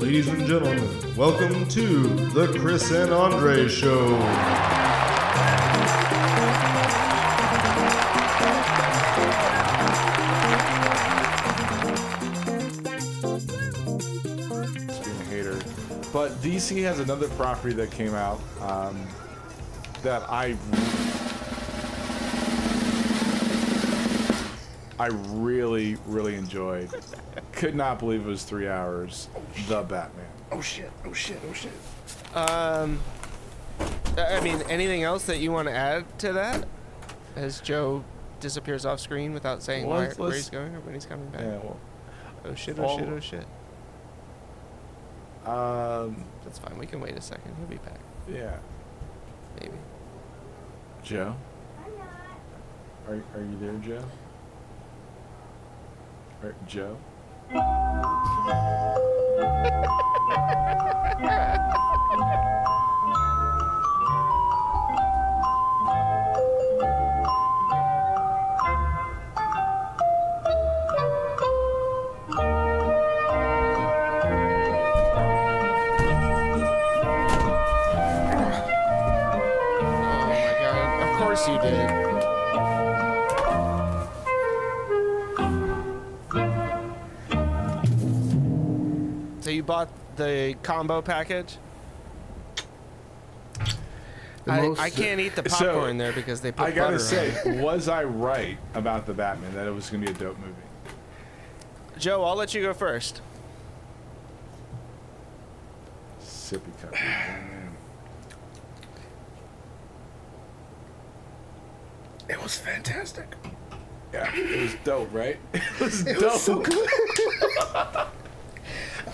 Ladies and gentlemen, welcome to the Chris and Andre Show. being a hater. But DC has another property that came out um, that I I really really enjoyed. Could not believe it was three hours. The Batman. Oh shit! Oh shit! Oh shit! Um, I I mean, anything else that you want to add to that? As Joe disappears off screen without saying Well, where, let's- where he's going or when he's coming back. Yeah. Well, Oh shit! Oh Well- shit! Oh shit! um, That's fine. We can wait a second. He'll be back. yeah. Maybe. Joe. I'm not. Are are you there, Joe? Are, Joe. Ha ha ha! The combo package? The I, most- I can't eat the So, popcorn there because they put butter. I gotta say, was I right about the Batman that it was gonna be a dope movie? Joe, I'll let you go first. Sippy cup. It was fantastic. Yeah, it was dope, right? It was It dope. was so good.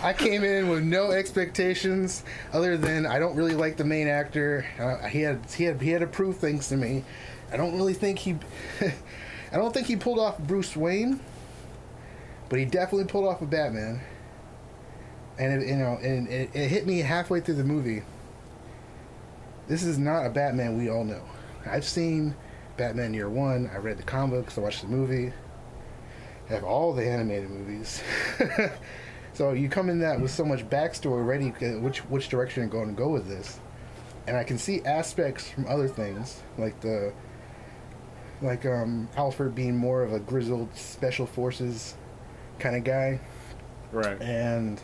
I came in with no expectations other than I don't really like the main actor. Uh, he had he had he had to prove things to me. I don't really think he I don't think he pulled off Bruce Wayne, but he definitely pulled off a Batman. And it, you know, and it, it hit me halfway through the movie. This is not a Batman we all know. I've seen Batman Year One. I read the comic books. I watched the movie. I have all the animated movies. so you come in that with so much backstory ready, uh, which which direction you're going to go with this, and I can see aspects from other things like the like um, Alfred being more of a grizzled special forces kind of guy, right. and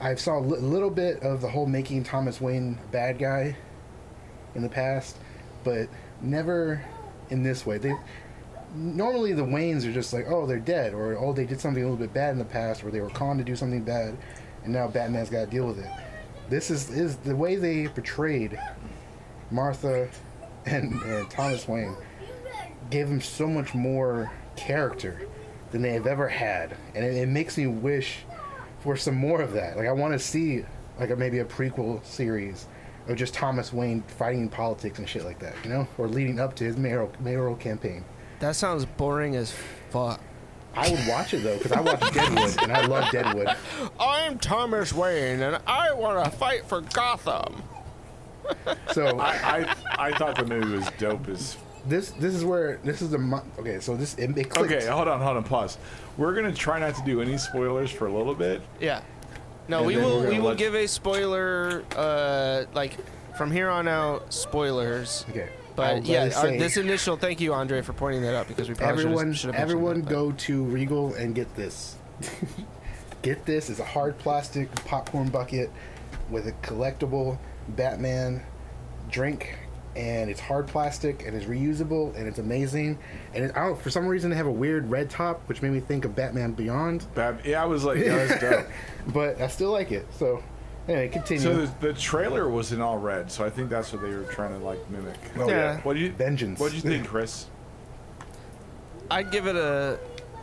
I saw a li- little bit of the whole making Thomas Wayne a bad guy in the past, but never in this way. They normally the Waynes are just like, oh, they're dead, or oh, they did something a little bit bad in the past, or they were conned to do something bad, and now Batman's got to deal with it. This is is the way they portrayed Martha and, Thomas Wayne gave them so much more character than they have ever had, and it, it makes me wish for some more of that. Like I want to see like a, maybe a prequel series of just Thomas Wayne fighting in politics and shit like that, you know, or leading up to his mayoral mayoral campaign. That sounds boring as fuck. I would watch it though because I watch Deadwood and I love Deadwood. I'm Thomas Wayne, and I want to fight for Gotham. So I, I I thought the movie was dope as. this this is where this is the mo- okay. So this it, it clicked. Okay, hold on, hold on, pause. We're gonna try not to do any spoilers for a little bit. Yeah. No, And we then will. we're gonna We will let- give a spoiler. Uh, like from here on out, spoilers. Okay. But I'll yeah, let our, this initial. Thank you, Andre, for pointing that out because we probably everyone, should have everyone, go to Regal and get this. get this. is a hard plastic popcorn bucket with a collectible Batman drink, and it's hard plastic and it's reusable and it's amazing. And it, I don't, for some reason, they have a weird red top, which made me think of Batman Beyond. Bat- yeah, I was like, yeah, that's dope. But I still like it. So anyway, continue. so the, the trailer was in all red, so I think that's what they were trying to like mimic. Oh, Yeah. What do you Vengeance. What do you think, Chris? I'd give it a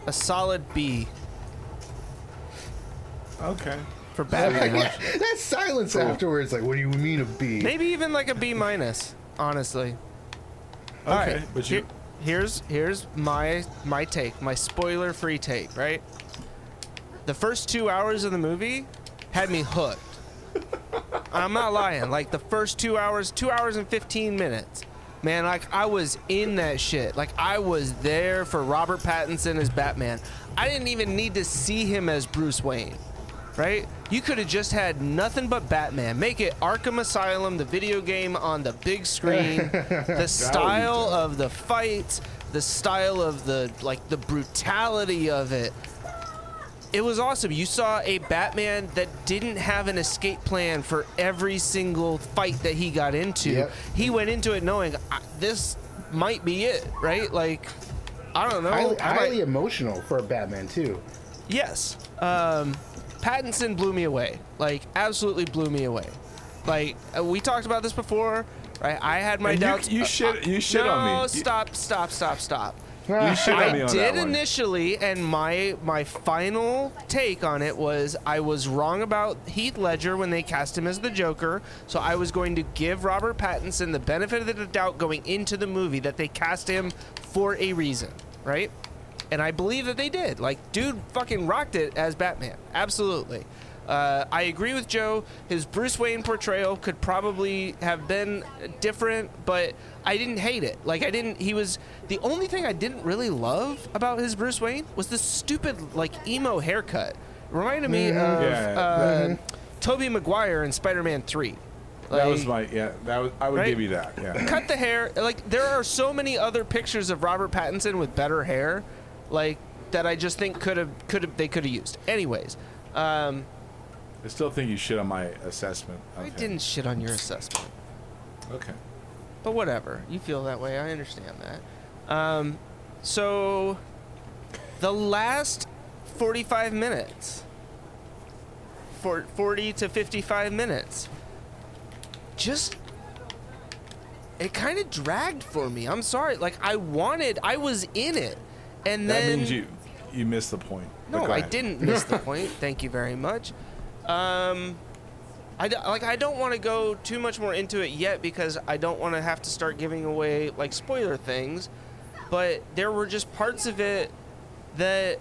a solid B Okay. for Batman. that silence afterwards, like, what do you mean a B? Maybe even like a B minus. Honestly. Okay, All right. but you. Here- here's here's my my take, my spoiler free take, right? The first two hours of the movie had me hooked. I'm not lying. Like the first two hours, two hours and 15 minutes. Man, like I was in that shit. Like I was there for Robert Pattinson as Batman. I didn't even need to see him as Bruce Wayne. right? You could have just had nothing but Batman. Make it Arkham Asylum, the video game on the big screen. the style of the fights, the style of the like the brutality of it. It was awesome. You saw a Batman that didn't have an escape plan for every single fight that he got into. Yep. He went into it knowing this might be it, right? Like I don't know. highly, I might- highly emotional for a Batman too. Yes. Um, Pattinson blew me away. Like, absolutely blew me away. Like, uh, we talked about this before, right? I had my And doubts. you Uh, shit- uh, you shit no, on me. You- stop, stop, stop, stop. You shit on me I on did that one. initially, and my my final take on it was I was wrong about Heath Ledger when they cast him as the Joker. So I was going to give Robert Pattinson the benefit of the doubt going into the movie that they cast him for a reason, right? And I believe that they did. Like, dude, fucking rocked it as Batman. Absolutely. Uh, I agree with Joe. His Bruce Wayne portrayal could probably have been different, but I didn't hate it. Like, I didn't. He was the only thing I didn't really love about his Bruce Wayne was this stupid like emo haircut. Reminded me of Yeah. uh, Tobey Maguire in Spider-Man Three. that was my yeah. That was I would Right? give you that. Yeah. cut the hair. Like there are so many other pictures of Robert Pattinson with better hair, like that I just think could have could have they could have used. Anyways, um, I still think you shit on my assessment. Of I him. didn't shit on your assessment, Okay. but whatever. You feel that way. I understand that. Um, so the last forty-five minutes, for forty to fifty-five minutes, just it kind of dragged for me. I'm sorry. Like I wanted, I was in it, and That then means you you missed the point. But No, go I ahead. didn't miss the point. Thank you very much. Um, I like I don't want to go too much more into it yet because I don't want to have to start giving away like spoiler things. But there were just parts of it that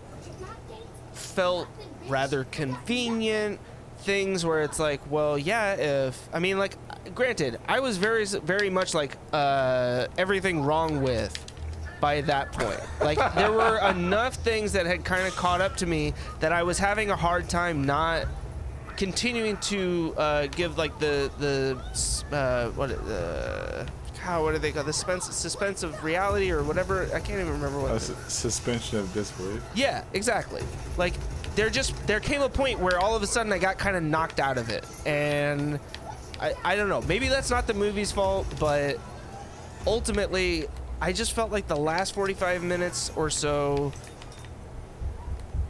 felt rather convenient. Things where it's like, well, yeah, if I mean, like, granted, I was very, very much like uh, everything wrong with by that point. Like there were enough things that had kind of caught up to me that I was having a hard time not continuing to uh, give like the the uh, what the how what do they call the suspense suspense of reality or whatever I can't even remember what. A the- s- suspension of disbelief. yeah, exactly. Like there just there came a point where all of a sudden I got kind of knocked out of it, and I I don't know. Maybe that's not the movie's fault, but ultimately I just felt like the last 45 minutes or so.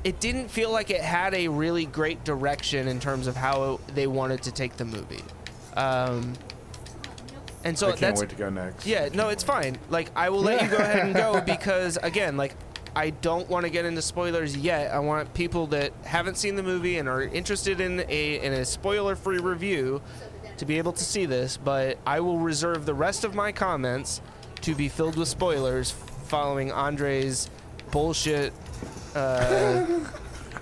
It didn't feel like it had a really great direction in terms of how they wanted to take the movie. Um, and so I can't that's wait to go next. yeah, no, it's fine. Like I will let you go ahead and go because again, like I don't want to get into spoilers yet. I want people that haven't seen the movie and are interested in a in a spoiler-free review to be able to see this, but I will reserve the rest of my comments to be filled with spoilers following Andre's bullshit uh,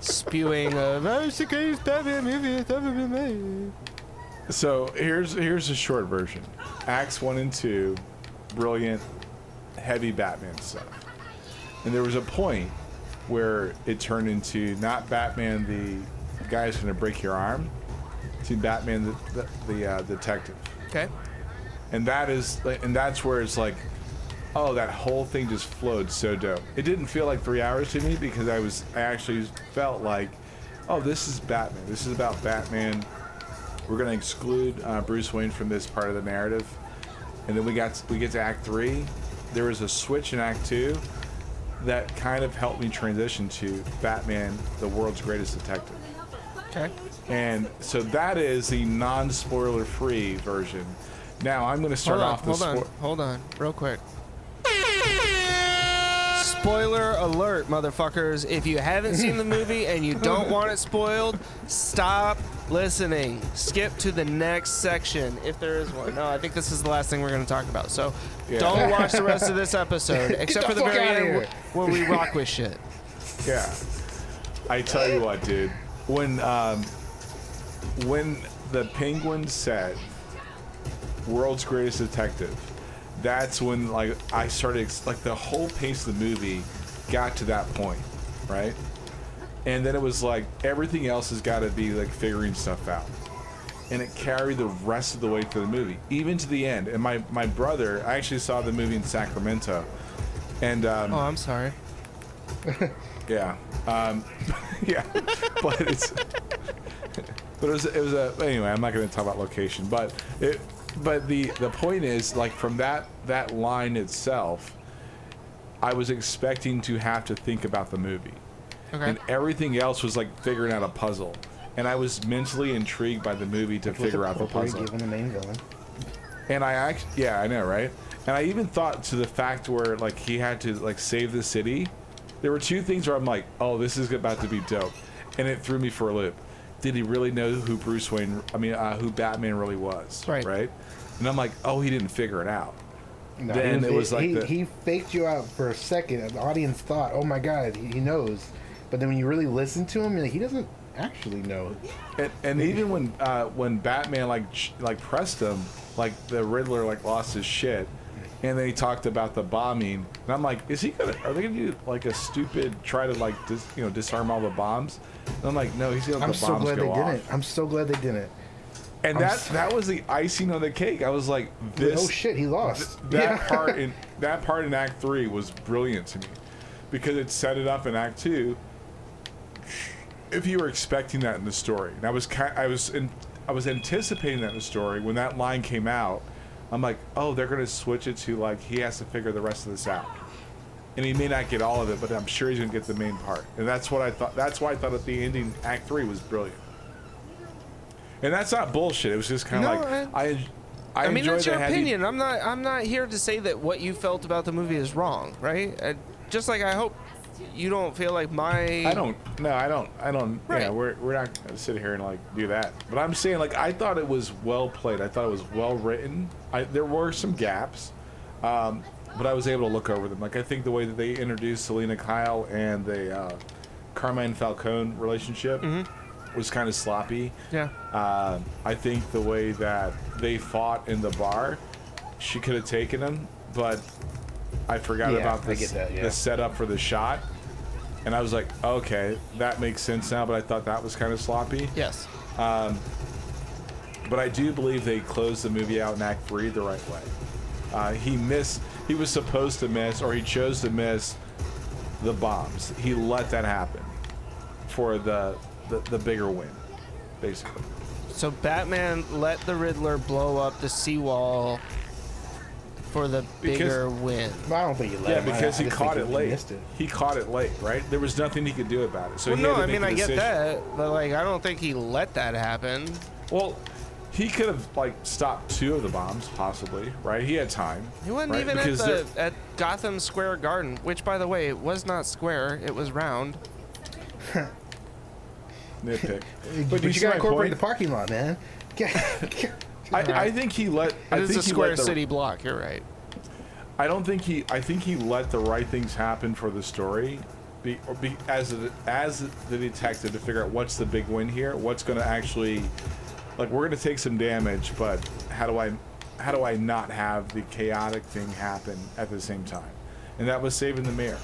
spewing of "Oh, it's the greatest Batman movie that's ever been made." So here's here's a short version. Acts one and two, brilliant, heavy Batman stuff. And there was a point where it turned into not Batman the guy's to break your arm, to Batman the the, the uh, detective. Okay. And that is and that's where it's like, oh, that whole thing just flowed so dope. It didn't feel like three hours to me because I was I actually felt like, oh, this is Batman. This is about Batman we're going to exclude uh, Bruce Wayne from this part of the narrative, and then we got we get to Act Three. There was a switch in Act Two that kind of helped me transition to Batman, the world's greatest detective. Okay. And so that is the non-spoiler free version. Now I'm going to start hold on, off the hold on, spo- hold on, real quick. Spoiler alert, motherfuckers. If you haven't seen the movie and you don't want it spoiled, stop listening. Skip to the next section if there is one. No, I think this is the last thing we're going to talk about. So Yeah. don't watch the rest of this episode, except the for the fuck very end where we rock with shit. Yeah. I tell you what, dude. When um, when the Penguin said "World's Greatest Detective," that's when like I started like the whole pace of the movie got to that point, right? and then it was like everything else has got to be like figuring stuff out and it carried the rest of the way through the movie even to the end and my my brother i actually saw the movie in sacramento and um, Oh, I'm sorry. yeah um, yeah but it's but it was it was a anyway i'm not going to talk about location but it but the the point is like from that that line itself i was expecting to have to think about the movie. Okay. and everything else was like figuring out a puzzle. And i was mentally intrigued by the movie to figure out the puzzle. Given the main villain. and i actually yeah i know right? And i even thought to the fact where like he had to like save the city. There were two things where i'm like oh this is about to be dope. And it threw me for a loop. Did he really know who bruce wayne i mean uh, who batman really was Right. right and i'm like oh he didn't figure it out No, Then he it was like he, the- he faked you out for a second. and The audience thought, "Oh my god, he, he knows," but then when you really listen to him, like, he doesn't actually know. And, and even when uh, when Batman like like pressed him, like the Riddler like lost his shit, and then he talked about the bombing, and I'm like, is he gonna? Are they gonna do like a stupid try to like dis, you know disarm all the bombs? And I'm like, no, he's gonna let I'm the so bombs glad they off. didn't. I'm so glad they didn't. And I'm that so- that was the icing on the cake. I was like, this. oh shit, he lost. That Yeah. part in that part in Act Three was brilliant to me because it set it up in Act Two. If you were expecting that in the story, and I was ki I was in, I was anticipating that in the story when that line came out. I'm like, oh, they're gonna switch it to like he has to figure the rest of this out, and he may not get all of it, but I'm sure he's gonna get the main part, and that's what I thought. That's why I thought that the ending Act Three was brilliant. And that's not bullshit. It was just kind of No, like I, I, I mean, enjoyed that's your opinion. I'm not. I'm not here to say that what you felt about the movie is wrong, right? Uh, just like I hope you don't feel like my. I don't. No, I don't. I don't. Yeah, Right. we're we're not gonna sit here and like do that. But I'm saying like I thought it was well played. I thought it was well written. I there were some gaps, um, but I was able to look over them. Like I think the way that they introduced Selina Kyle and the uh, Carmine Falcone relationship was kind of sloppy. Yeah. Uh, I think the way that they fought in the bar, she could have taken him, but I forgot Yeah, about I the, get that, yeah. the setup for the shot. And I was like, okay, that makes sense now, but I thought that was kind of sloppy. Yes. Um, But I do believe they closed the movie out in Act 3 the right way. Uh, he missed, he was supposed to miss, or he chose to miss the bombs. He let that happen for the, the, the bigger win, basically. So Batman let the Riddler blow up the seawall for the Because- bigger win. I don't think he let Yeah, him. I- because I he just caught it he late. Missed it. He caught it late, right? There was nothing he could do about it. So well, he no, had to I make mean a I get decision. that, but like I don't think he let that happen. Well, he could have like stopped two of the bombs, possibly, right? He had time. He wasn't right? even at Because the they're- at Gotham Square Garden, which by the way was not square; it was round. nitpick. But, do you, see gotta incorporate point? the parking lot, man. I, I think he let. I It is think a square let the, city block. You're right. I don't think he. I think he let the right things happen for the story, be, or be as a, as the detective to figure out what's the big win here. What's going to actually, like, we're going to take some damage, but how do I, how do I not have the chaotic thing happen at the same time? And that was saving the mayor.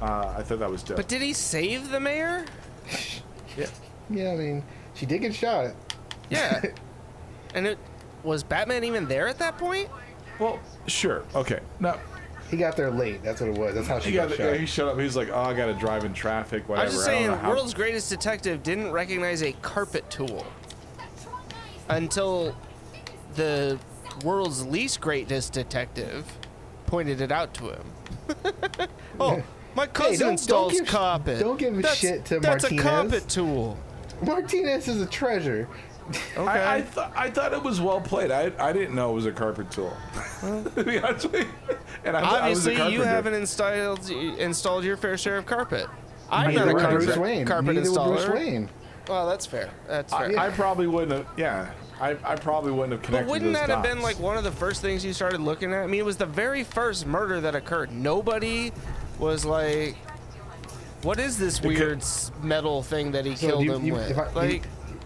Uh, I thought that was dope. But did he save the mayor? yeah. Yeah, I mean, she did get shot. Yeah. and it was Batman even there at that point? Well, sure. Okay. Now He got there late. That's what it was. That's how she he got. got, yeah, shot. he showed up. He was like, "Oh, I got to drive in traffic. Whatever." I was just saying, know how- World's Greatest Detective didn't recognize a carpet tool until the world's least greatest detective pointed it out to him. oh, my cousin don't- don't give- carpet. don't give a That's- shit to That's Martinez. a carpet tool. Martinez is a treasure. Okay. I, I, th- I thought it was well played. I, I didn't know it was a carpet tool. to be honest with you. And I, thought I was a Obviously, you haven't installed installed your fair share of carpet. I'm Neither not a would carpet, Bruce Wayne. carpet Neither installer. Bruce Wayne. Well, that's fair. That's fair. I, I probably wouldn't have. Yeah, I, I probably wouldn't have connected. But wouldn't those that have been like one of the first things you started looking at? I mean, it was the very first murder that occurred. Nobody was like, "What is this Because- weird s- metal thing that he So killed do you- him you- with?" If I, like,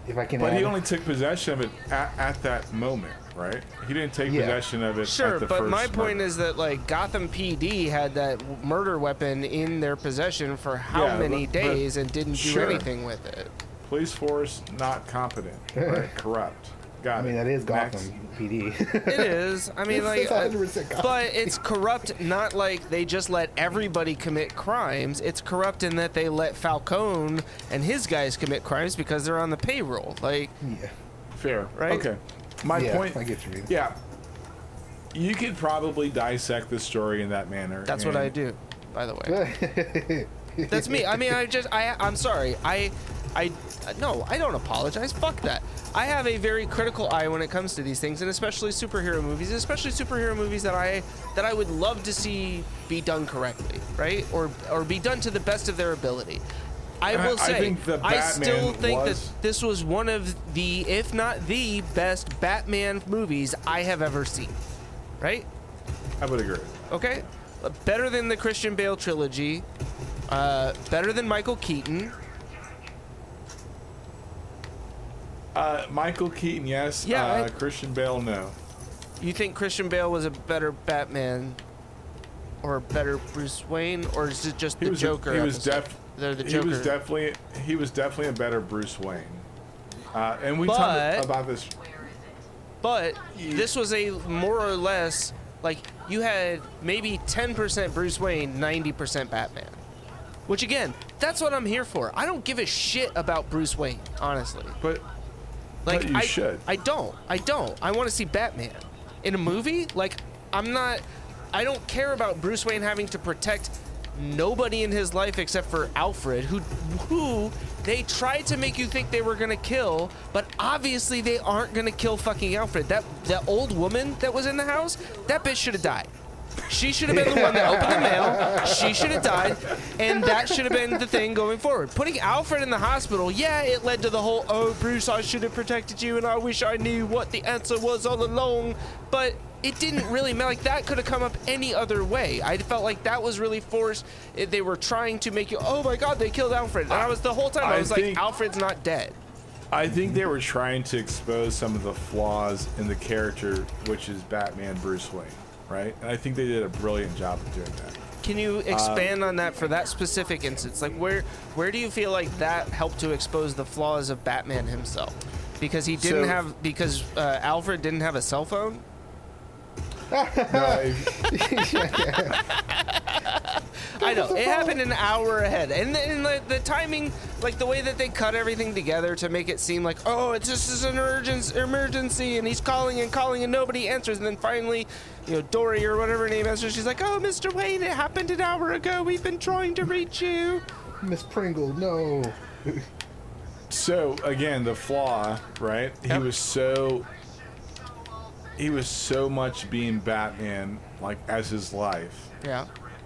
if I can But add, he only took possession of it at, at that moment. right? He didn't take Yeah. possession of it. Sure, at the but first my point murder. is that like Gotham PD had that w- murder weapon in their possession for how Yeah, many but- but- days and didn't sure. do anything with it. police force not competent, right? Corrupt. Got I mean, that is Next. Gotham PD. It is. I mean, It's- like, it's uh, but it's corrupt. Not like they just let everybody commit crimes. It's corrupt in that they let Falcone and his guys commit crimes because they're on the payroll. Like, yeah. Fair, Right? Okay. My Yeah, point. I get you, mean. Yeah. You could probably dissect the story in that manner. that's what I do. By the way. That's me. I mean, I just, I, I'm sorry. I, I, no, I don't apologize. Fuck that. I have a very critical eye when it comes to these things, and especially superhero movies, especially superhero movies that I, that I would love to see be done correctly, right, or, or be done to the best of their ability. I I- will I say, think the I still think was- that this was one of the, if not the best Batman movies I have ever seen, right? I would agree. Okay, better than the Christian Bale trilogy, uh, better than Michael Keaton. Uh, Michael Keaton, yes. Yeah, Uh, I- Christian Bale, no. You think Christian Bale was a better Batman or a better Bruce Wayne, or is it just He the was. Joker? he was episode? def. They're the he Joker. was definitely. He was definitely a better Bruce Wayne. Uh, and we But- talked about this. but this was a more or less like you had maybe 10% Bruce Wayne, 90% Batman. Which again, that's what I'm here for. I don't give a shit about Bruce Wayne, honestly. But Like But you I, should. I don't. I don't. I want to see Batman in a movie. Like I'm not. I don't care about Bruce Wayne having to protect nobody in his life except for Alfred, who who they tried to make you think they were gonna kill, but obviously they aren't gonna kill fucking Alfred. That that old woman that was in the house, that bitch should have died. She should have been the one that opened the mail. She should have died, and that should have been the thing going forward. Putting Alfred in the hospital, yeah, it led to the whole "Oh, Bruce, I should have protected you, and I wish I knew what the answer was all along." But it didn't really matter. Like that could have come up any other way. I felt like that was really forced. It- They were trying to make you, "Oh my God, they killed Alfred," and I was the whole time I I was like, "Alfred's not dead." I think they were trying to expose some of the flaws in the character, which is Batman Bruce Wayne, right? And I think they did a brilliant job of doing that. Can you expand on that for that specific instance? Like where where do you feel like that helped to expose the flaws of Batman himself? Because he didn't So- have because uh, Alfred didn't have a cell phone. No, if- I know it happened an hour ahead, and then the, the timing, like the way that they cut everything together to make it seem like oh, it's just is an urgency, emergency, and he's calling and calling and nobody answers, and then finally, you know, Dory or whatever her name answers. She's like, oh, Mr. Wayne, it happened an hour ago. We've been trying to reach you. Miss Pringle, no. so again, the flaw, right? He Yep. was so he was so much being Batman like as his life, Yeah.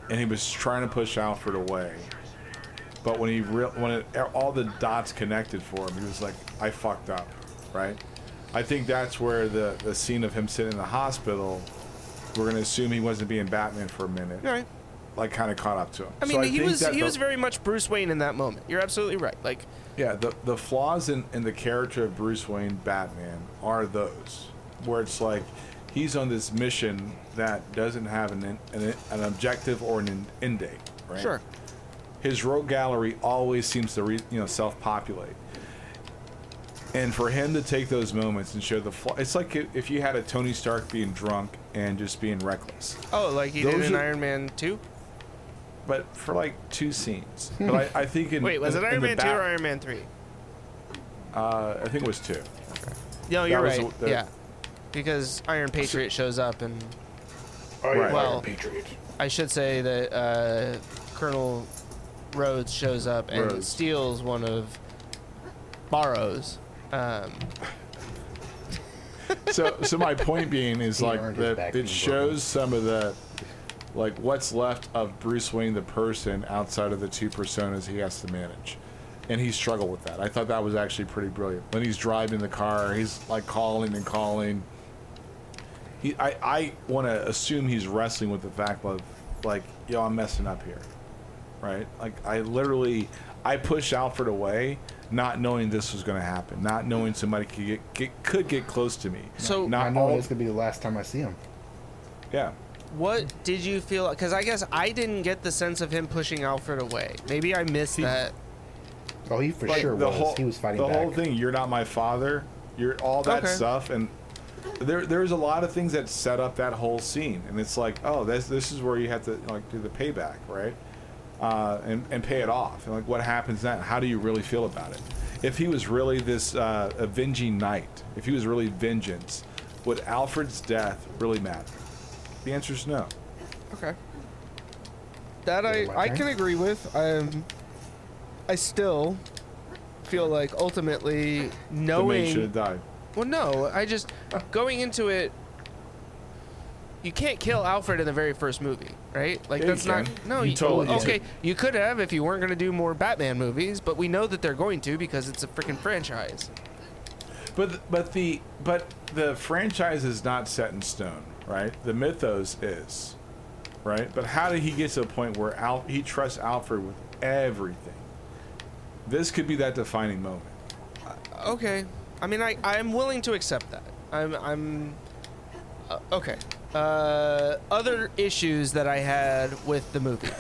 and he was trying to push Alfred away. But when he real when it, all the dots connected for him, he was like, "I fucked up," right? I think that's where the the scene of him sitting in the hospital. We're gonna assume he wasn't being Batman for a minute. All right. like kind of caught up to him. I So mean, he was he the- was very much Bruce Wayne in that moment. You're absolutely right. Like, yeah. The the flaws in, in the character of Bruce Wayne Batman are those where it's like he's on this mission that doesn't have an an, an objective or an end date, right? sure, His rogue gallery always seems to re, you know self populate. And for him to take those moments and show the flaw, it's like if you had a Tony Stark being drunk and just being reckless. oh, like he did Those in are- Iron Man Two. but for like two scenes. But I, I think in Wait, was in- it in Iron the Man Two Bat- or Iron Man Three? Uh, I think it was two. No, you're was right. the- yeah, because Iron Patriot shows up, and Oh, Right. Well- Patriot. I should say that uh, Colonel Rhodes shows up and Rhodes. steals one of Barrow's. Um, So, so my point being is He like earned his that back it being shows some of the, like what's left of Bruce Wayne the person outside of the two personas he has to manage, and he struggled with that. I thought that was actually pretty brilliant. When he's driving the car, he's like calling and calling. He, I, I want to assume he's wrestling with the fact of, like, yo, I'm messing up here, right? Like I literally, I pushed Alfred away, not knowing this was going to happen, not knowing somebody could get, get could get close to me. So- not I know all, this could be the last time I see him. yeah. What did you feel? Because I guess I didn't get the sense of him pushing Alfred away. Maybe I missed He- that. Oh, he for Like, sure the was. whole he was fighting the back. whole thing. You're not my father. You're all that Okay. stuff, and there there's a lot of things that set up that whole scene, and it's like, oh, this this is where you have to like do the payback, right? Uh, and and pay it off. And like, what happens then? How do you really feel about it? If he was really this uh, avenging knight, if he was really vengeance, would Alfred's death really matter? The answer is no. Okay. That I, I can agree with. Um, I still feel like ultimately knowing. The mate should have died. Well, no, I just going into it. You can't kill Alfred in the very first movie, right? Like Yeah, that's not. can. No, You you, totally can. okay. You could have if you weren't going to do more Batman movies, but we know that they're going to because it's a freaking franchise. But but the but the franchise is not set in stone, right? The mythos is, right? But how did he get to a point where Al, he trusts Alfred with everything? This could be that defining moment. Okay. I mean, I I'm willing to accept that. I'm I'm uh, okay. Uh, other issues that I had with the movie.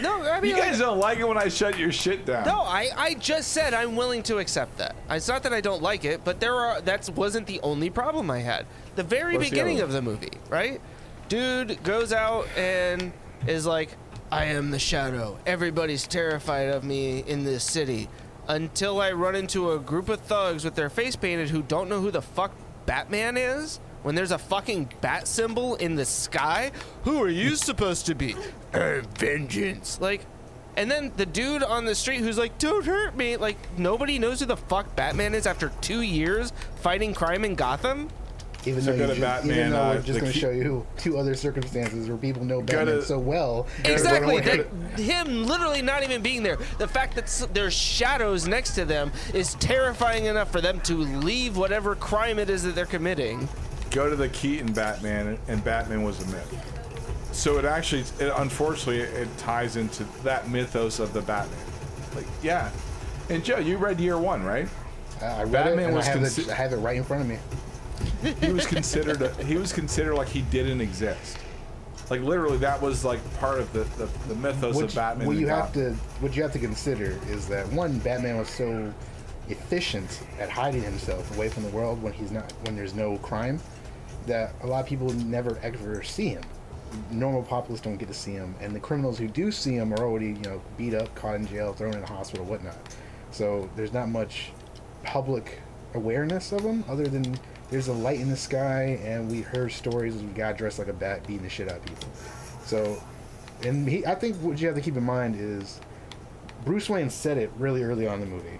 No, I mean, You guys like- don't like it when I shut your shit down. no, I, I just said I'm willing to accept that. It's not that I don't like it, but there are that wasn't the only problem I had. The very What's beginning other of the movie, right? Dude goes out and is like, "I am the shadow. Everybody's terrified of me in this city." Until I run into a group of thugs with their face painted who don't know who the fuck Batman is. When there's a fucking bat symbol in the sky, who are you supposed to be? Uh, vengeance. Like, and then the dude on the street who's like, "Don't hurt me!" Like nobody knows who the fuck Batman is after two years fighting crime in Gotham. Even So though, go you to just, Batman, even though uh, we're the just going to show you two other circumstances where people know Go Batman to- so well. Exactly. That, him literally not even being there. The fact that there's shadows next to them is terrifying enough for them to leave whatever crime it is that they're committing. Go to the Keaton Batman, and Batman was a myth. So it actually, it, unfortunately, it ties into that mythos of the Batman. Like, yeah. And Joe, you read Year One, right? I I read Batman it and was I have, consi- it, I have it right in front of me. he was considered a, he was considered like he didn't exist. Like literally, that was like part of the the, the mythos What, of Batman. what you have to what you have to consider is that one, Batman was so efficient at hiding himself away from the world when he's not when there's no crime that a lot of people never ever see him. Normal populace don't get to see him, and the criminals who do see him are already you know beat up, caught in jail, thrown in a hospital, whatnot. So there's not much public awareness of him other than there's a light in the sky, and we heard stories of a guy dressed like a bat beating the shit out of people. So, and he, I think what you have to keep in mind is Bruce Wayne said it really early on in the movie.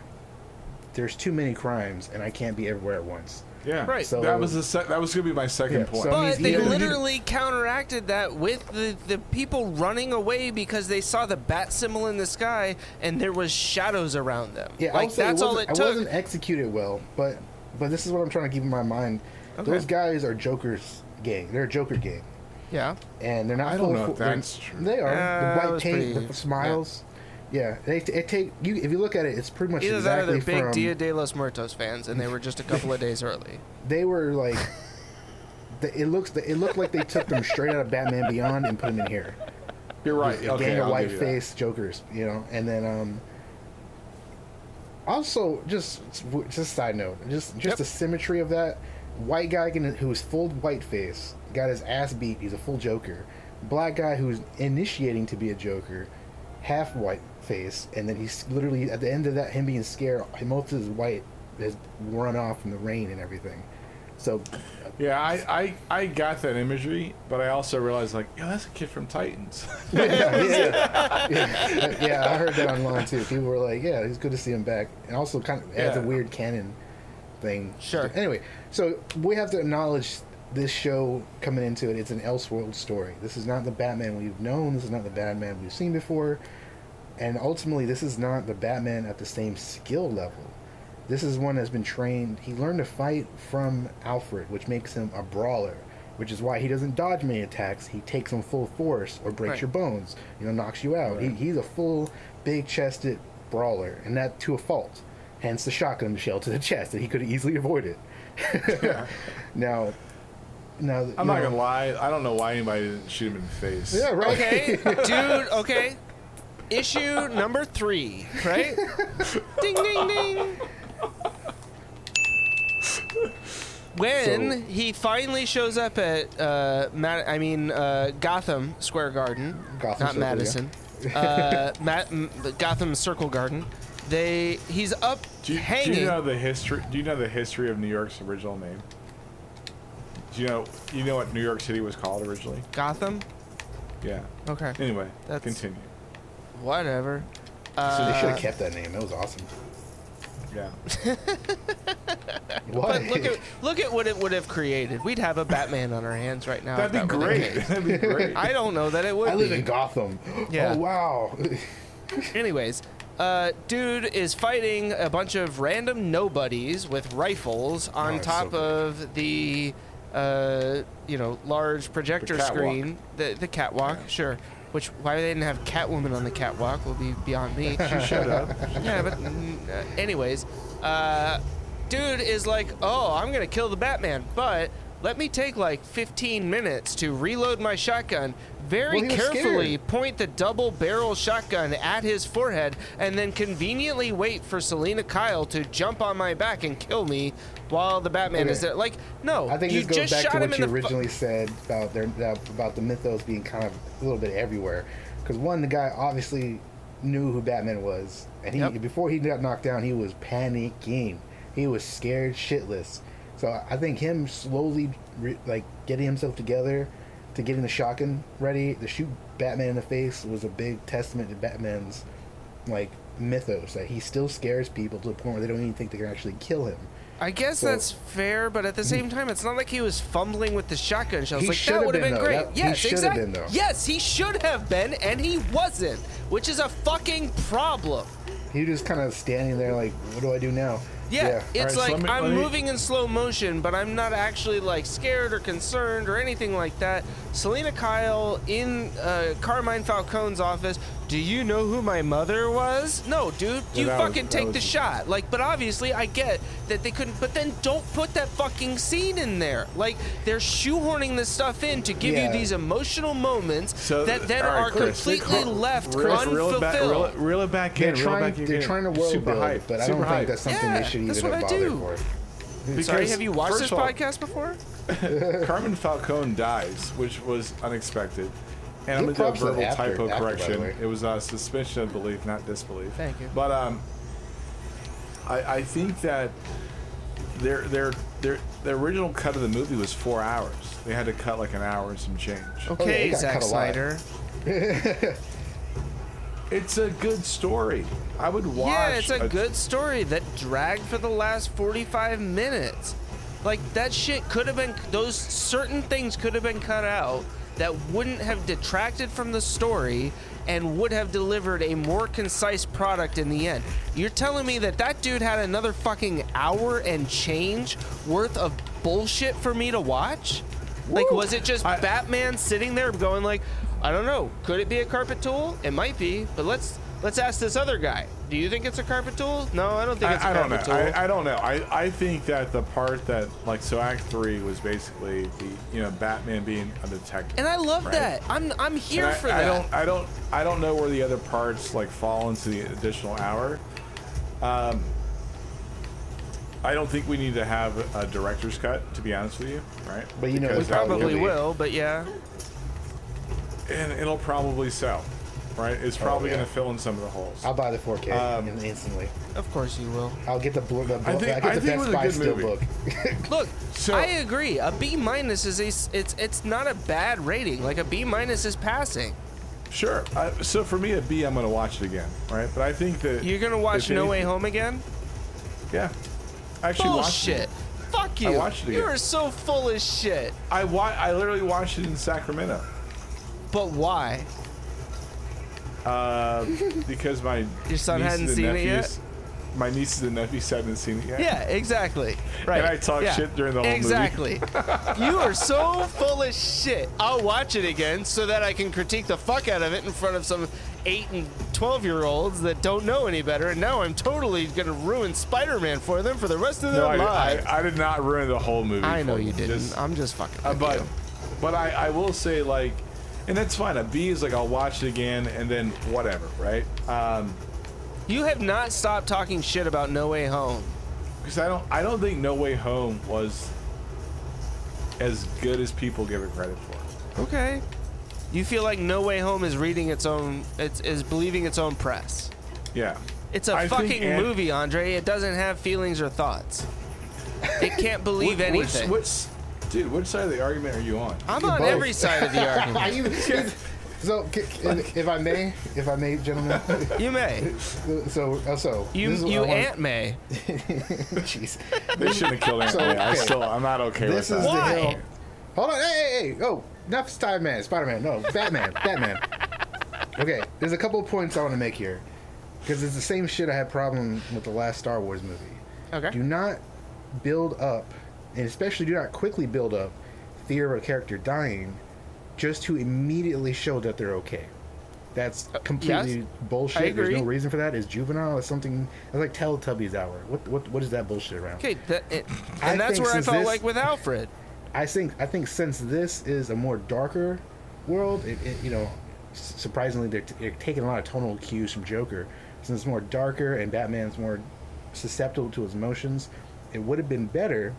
There's too many crimes, and I can't be everywhere at once. Yeah, Right. So- that was the se- that was gonna be my second Yeah, point. so- I mean, But they had- he- literally counteracted that with the, the people running away because they saw the bat symbol in the sky and there was shadows around them. Yeah, like that's it all wasn't, it it took. wasn't executed well, but but this is what I'm trying to keep in my mind. Okay. Those guys are Joker's gang. They're a Joker gang, Yeah. and they're not. I don't know of- if they're- that's true. They are Uh, the white was paint, pretty- the smiles. Yeah, they it take you if you look at it, it's pretty much Either that or exactly they're big. Dia de los Muertos fans and they were just a couple of days early. they were like. the- It looks. It looked like they took them straight out of Batman Beyond and put them in here. You're right. a Okay, gang of white give that. face jokers, you know, and then um. Also, just just side note, just just Yep. the symmetry of that white guy can, who's full white face got his ass beat. He's a full Joker. Black guy who's initiating to be a Joker, half white face, and then he's literally at the end of that him being scared. Most of his white has run off in the rain and everything. So Yeah, I, I I got that imagery, but I also realized like, yeah, that's a kid from Titans. yeah, yeah, yeah, yeah, I heard that online too. People were like, "Yeah, it's good to see him back," and also kind of adds a weird canon thing. Sure. Anyway, so we have to acknowledge this show coming into it. It's an Elseworld story. This is not the Batman we've known. This is not the Batman we've seen before, and ultimately, this is not the Batman at the same skill level. This is one that's been trained. He learned to fight from Alfred, which makes him a brawler, which is why he doesn't dodge many attacks. He takes them full force or breaks Right. your bones, you know, knocks you out. Right. He, he's a full, big chested brawler, and that to a fault. Hence the shotgun shell to the chest that he could have easily avoided. now, now I'm not gonna lie. I don't know why anybody didn't shoot him in the face. Yeah, right. Okay, dude. Okay. Issue number three, right? ding, ding, ding. When So- he finally shows up at, uh, Mad- I mean, uh, Gotham Square Garden, Gotham not Circle, Madison, uh, Ma- m- Gotham Circle Garden. They, he's up Do you, do you know the history? Do you know the history of New York's original name? Do you know? You know what New York City was called originally? Gotham. Yeah. Okay, Anyway, That's- continue. Whatever. So they Uh, should have kept that name. That was awesome. Yeah. What? But look at look at what it would have created. We'd have a Batman on our hands right now. That'd be that great. That'd be great. I don't know that it would I live be. in Gotham. Yeah. Oh wow. Anyways, uh, dude is fighting a bunch of random nobodies with rifles on Oh, top so of the, uh, you know, large projector The screen, the the catwalk. Sure. Which why they didn't have Catwoman on the catwalk will be beyond me. Shut up. yeah, but uh, anyways, uh, dude is like, oh, I'm gonna kill the Batman, but let me take like 15 minutes to reload my shotgun. Very Well, carefully point the double barrel shotgun at his forehead and then conveniently wait for Selina Kyle to jump on my back and kill me while the Batman is there. Like, no, I think this goes just back shot to him what in you the fu- originally said about their about the mythos being kind of a little bit everywhere. Because one, the guy obviously knew who Batman was, and he Yep. before he got knocked down, he was panicking. He was scared shitless. So I think him slowly re- like getting himself together to getting the shotgun ready to shoot Batman in the face was a big testament to Batman's like mythos that he still scares people to the point where they don't even think they can actually kill him. I guess So- that's fair, but at the same time, it's not like he was fumbling with the shotgun shells. He like that would have been, been, great. That- yes, should exactly. been. Yes, he should have been, and he wasn't, which is a fucking problem. He was just kind of standing there like, what do I do now? Yeah, it's Alright, so like let me- I'm me- moving in slow motion, but I'm not actually like scared or concerned or anything like that. Selina Kyle in uh, Carmine Falcone's office. Do you know who my mother was? No, dude. You that fucking that take was- the shot. Like, but obviously I get that they couldn't. But then don't put that fucking scene in there. Like they're shoehorning this stuff in to give Yeah. you these emotional moments So that then all right, are Chris, completely Chris, left reel- reel it back- unfulfilled. Reel it, reel it back They're in. trying, back in. they're trying to world Super build, hype. but I Super don't think that's something Yeah, they should that's even what I bother do. for. Sorry, have you watched this all, podcast before? Carmen Falcone dies, which was unexpected. And I'm gonna do a verbal the actor- typo actor, by the correction. way. It was a suspension of belief, not disbelief. Thank you. But um, I, I think that their their their the original cut of the movie was four hours. They had to cut like an hour and some change. Okay, he got Zack cut a lot. Snyder. It's a good story. I would watch. Yeah, it's a good story that dragged for the last 45 minutes. Like that shit could have been those certain things could have been cut out that wouldn't have detracted from the story and would have delivered a more concise product in the end. You're telling me that that dude had another fucking hour and change worth of bullshit for me to watch? Like was it just I- Batman sitting there going like, I don't know, could it be a carpet tool? It might be, but let's let's ask this other guy. Do you think it's a carpet tool? No, I don't think it's a I, I don't know. tool. I, I don't know. I, I think that the part that like so Act Three was basically the you know Batman being a detective. and I love right? that. I'm I'm here And I, for I that. don't I don't I don't know where the other parts like fall into the additional hour. Um, I don't think we need to have a director's cut, to be honest with you, right? But you know, Because we that would probably be- will, but yeah. and it'll probably sell, right? It's probably yeah. going to fill in some of the holes. I'll buy the 4K Um, instantly. Of course you will. I'll get the blue. The, I think- I get I the think it Best was a Buy good movie. book. Look, So- I agree. A B minus is a, it's it's not a bad rating. Like a B minus is passing. Sure. Uh, so for me, a B, I'm going to watch it again, right? But I think that You're gonna watch if No Way Home again? Yeah. I Actually, watched it. Bullshit. Fuck you. I watched it You again. are so full of shit. I wa- I literally watched it in Sacramento But why? Uh, because my Your son nieces hadn't and seen it yet? my nieces and nephews haven't seen it yet. Yeah, exactly. Right. And I talk yeah. shit during the whole movie. exactly. you are so full of shit. I'll watch it again so that I can critique the fuck out of it in front of some eight and twelve year olds that don't know any better. And now I'm totally gonna ruin Spider-Man for them for the rest of their No, I, lives. I, I did not ruin the whole movie. I, know for you them. didn't. Just- I'm just fucking. Uh, with but you. but I, I will say like, and that's fine. A B is like I'll watch it again and then whatever, right? Um, you have not stopped talking shit about No Way Home. because I don't I don't think No Way Home was as good as people give it credit for. Okay. You feel like No Way Home is reading its own, it's, is believing its own press. Yeah. It's a I fucking movie, Andre. It doesn't have feelings or thoughts. It can't believe Wh- anything. Which, which, dude, which side of the argument are you on? I'm on Both. every side of the argument. I even, so, c- c- if I may, if I may, gentlemen. You may. So, uh, so You this is what you I wanna- Aunt May. Jeez. They shouldn't have killed Aunt So, May. I okay. still I'm not okay This with is that. Why? the hill. Hold on, hey, hey, hey! Oh, not Spider Man, Spider Man. No, Batman, Batman. Okay, there's a couple of points I want to make here, because it's the same shit I had problem with the last Star Wars movie. Okay. Do not build up, and especially do not quickly build up fear of a character dying, just to immediately show that they're okay. That's uh, completely yes. bullshit. There's no reason for that. It's juvenile. It's something. It's like Teletubbies hour. What what what is that bullshit around? Okay, that, it, and that's where I felt this- like with Alfred. I think I think since this is a more darker world, it, it, you know, surprisingly they're, t- they're taking a lot of tonal cues from Joker. Since it's more darker and Batman's more susceptible to his emotions, it would have been better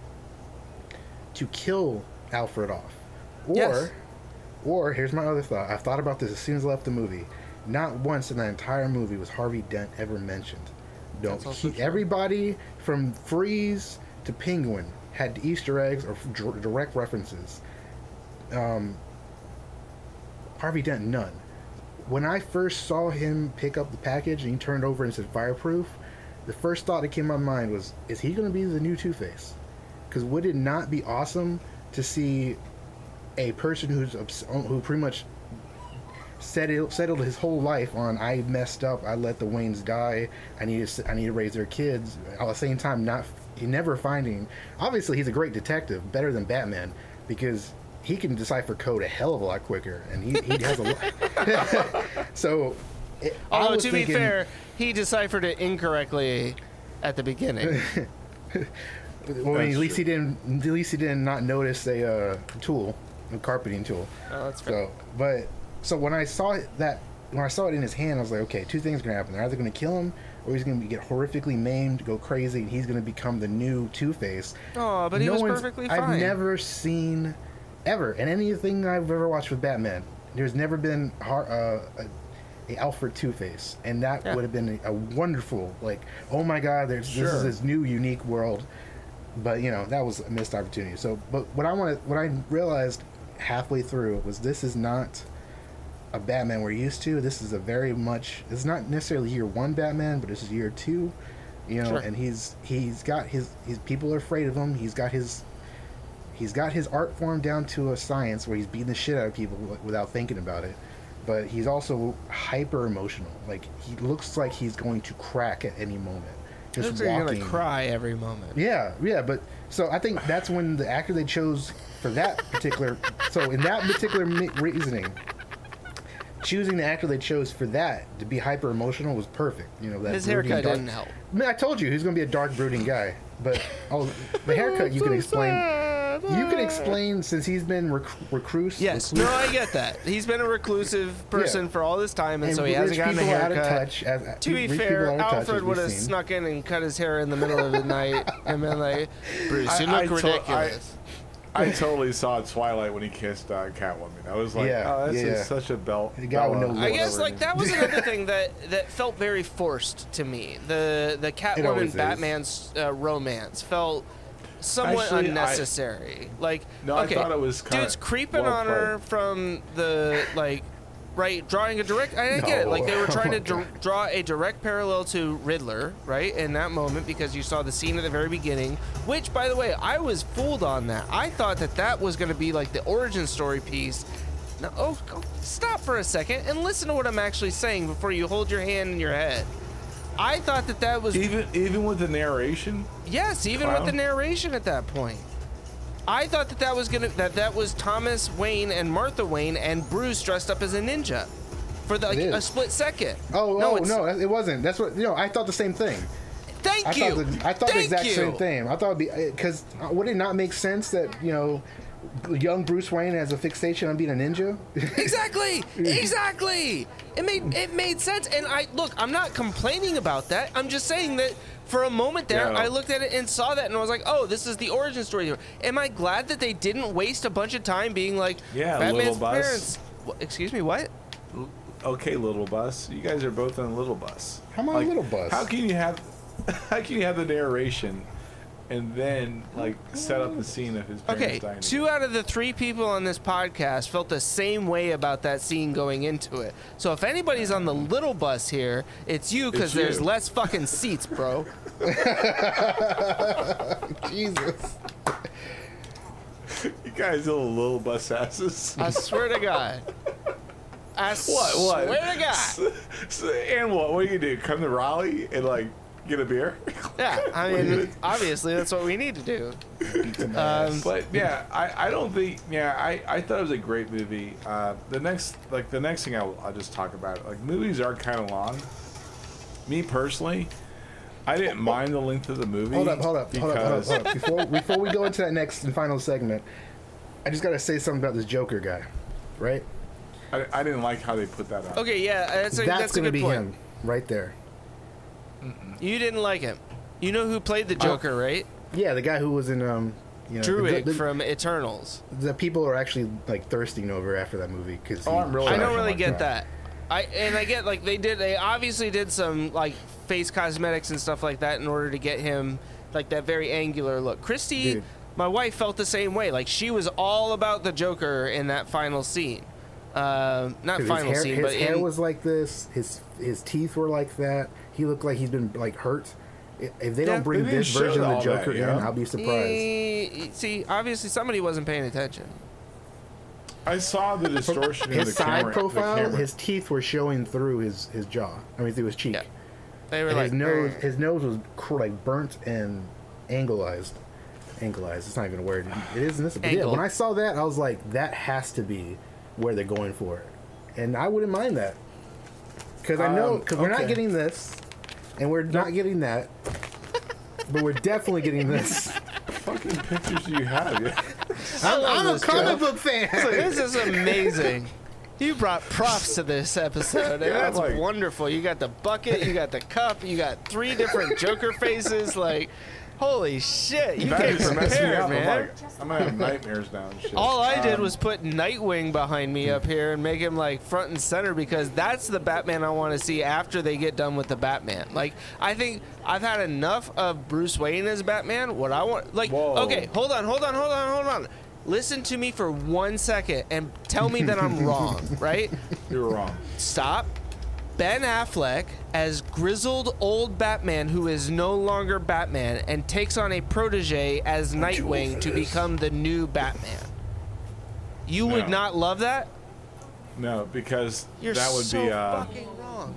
to kill Alfred off, or, Yes. or here's my other thought. I've thought about this as soon as I left the movie. Not once in the entire movie was Harvey Dent ever mentioned. No, he, everybody from Freeze to Penguin had Easter eggs or dir- direct references. Um, Harvey Dent, none. When I first saw him pick up the package and he turned over and said fireproof, the first thought that came to my mind was, is he going to be the new Two Face? Because would it not be awesome to see a person who's who pretty much settled settled his whole life on I messed up, I let the Waynes die, I need to I need to raise their kids. At the same time, not he never finding. Obviously, he's a great detective, better than Batman, because he can decipher code a hell of a lot quicker, and he, he has a lot. so, it, Although to thinking, be fair, he deciphered it incorrectly at the beginning. well, I mean, at least true. he didn't. At least he did not notice a uh, tool, a carpeting tool. oh, that's fair. So, but so when I saw it, that when I saw it in his hand, I was like, okay, two things are gonna happen. They're either gonna kill him, or he's gonna get horrifically maimed, go crazy, and he's gonna become the new Two Face. Oh, but he was perfectly fine. I've never seen ever in anything I've ever watched with Batman. There's never been har- uh, a, a Alfred Two Face, and that Yeah. would have been a, a wonderful like, oh my God, there's this is his new unique world. But you know that was a missed opportunity. So, but what I wanted, what I realized halfway through was this is not a Batman we're used to. This is a very much. It's not necessarily year one Batman, but this is year two. You know, Sure. and he's he's got his his people are afraid of him. He's got his he's got his art form down to a science where he's beating the shit out of people without thinking about it. But he's also hyper emotional. Like he looks like he's going to crack at any moment. Just like you're walking. gonna cry every moment. Yeah, yeah, but so I think that's when the actor they chose for that particular. so in that particular reasoning, choosing the actor they chose for that to be hyper emotional was perfect. You know that His haircut dark- didn't help. I, mean, I told you he's going to be a dark, brooding guy. But oh, the haircut you can explain. You can explain since he's been rec- recluse. Yes, recluse- no, I get that. He's been a reclusive person Yeah. for all this time, and, and so he hasn't gotten a people are out of haircut. touch. As, uh, To be fair, are out of touch, Alfred would we've snuck in and cut his hair in the middle of the night and been like, Bruce, you I- look I to- I- totally saw Twilight when he kissed uh, Catwoman. I was like, Yeah, oh, this yeah. is such a belt. The guy with no I guess like that was another thing that that felt very forced to me. The the Catwoman is. Batman's uh, romance felt somewhat Actually, I- unnecessary. like No, I okay, thought it was kinda dudes creeping well on her from the like right drawing a direct I, I get it. Like they were trying Oh to dr- draw a direct parallel to Riddler right in that moment because you saw the scene at the very beginning which by the way I was fooled on that. I thought that that was going to be like the origin story piece. No, oh, oh, stop for a second and listen to what I'm actually saying before you hold your hand in your head. I thought that that was Even even with the narration, yes, even with the narration at that point. I thought that that was gonna that that was Thomas Wayne and Martha Wayne and Bruce dressed up as a ninja for the, like, a split second. Oh, oh no, oh no, it wasn't. That's what you know. I thought the same thing. Thank I you. thought the, I thought the exact you. same thing. I thought it'd be because would it not make sense that you know, young Bruce Wayne has a fixation on being a ninja? Exactly. exactly. It made it made sense, and I look. I'm not complaining about that. I'm just saying that for a moment there, Yeah. I looked at it and saw that, and I was like, "Oh, this is the origin story." Am I glad that they didn't waste a bunch of time being like, Yeah, Batman's little bus. parents." Wha- excuse me, what? okay, little bus. You guys are both on little bus. How am on a little bus. How can you have how can you have the narration and then like set up the scene of his parents Okay, dying? two out of the three people on this podcast felt the same way about that scene going into it. So if anybody's on the little bus here, it's you because there's less fucking seats, bro. Jesus. You guys are little bus asses. I swear to God. I What? What? swear to God. S- s- and what? What do you do? Come to Raleigh and like get a beer? Yeah, I mean, obviously that's what we need to do. Um, But yeah, I, I don't think yeah I, I thought it was a great movie. Uh, the next like the next thing I'll, I'll just talk about like movies are kind of long. Me personally, I didn't mind the length of the movie. Hold up, hold up, hold up, hold up, hold up. Before before we go into that next and final segment, I just gotta say something about this Joker guy, right? I, I didn't like how they put that up. okay, yeah, that's a, That's, that's gonna good be point. him right there. You didn't like him. You know who played the Joker, right? Yeah, the guy who was in um, you know, Druid the, the, from Eternals. the people are actually like thirsting over after that movie because Oh, I'm really I don't really get God. that. I and I get like they did. They obviously did some like face cosmetics and stuff like that in order to get him like that very angular look. Christy, Dude. my wife, felt the same way. Like she was all about the Joker in that final scene. Um, not 'Cause final hair, scene, his but hair in, was like this. His his teeth were like that. He looked like he's been like hurt. If they Yeah, don't bring this version of all the that, Joker in. I'll be surprised. See, obviously somebody wasn't paying attention. I saw the distortion in His the side camera. profile, camera. his teeth were showing through his his jaw. I mean, through his cheek. Yeah. They were And like his nose, his nose was cr- like burnt and angleized. Angleized. It's not even a word. It is in this. But yeah, when I saw that, I was like, that has to be where they're going for it, and I wouldn't mind that because I know Um, because we're not getting this, and we're not getting that, but we're definitely getting this. fucking pictures do you have? Yeah. I'm, I'm a comic Joe. book fan. This is amazing. You brought props to this episode, Yeah, that's like- wonderful. You got the bucket, you got the cup, you got three different Joker faces. Like, holy shit, you That came just messed me prepared, up. I'm man. like, I'm gonna have nightmares now and shit. All I did Um, was put Nightwing behind me up here and make him like front and center because that's the Batman I want to see after they get done with the Batman. Like, I think I've had enough of Bruce Wayne as Batman. What I want, like, Whoa. okay, hold on, hold on, hold on, hold on. Listen to me for one second and tell me that I'm wrong, right? You're wrong. Stop. Ben Affleck as grizzled old Batman who is no longer Batman and takes on a protege as Nightwing to become the new Batman. You would not love that? No, because You're that would so be uh, fucking wrong.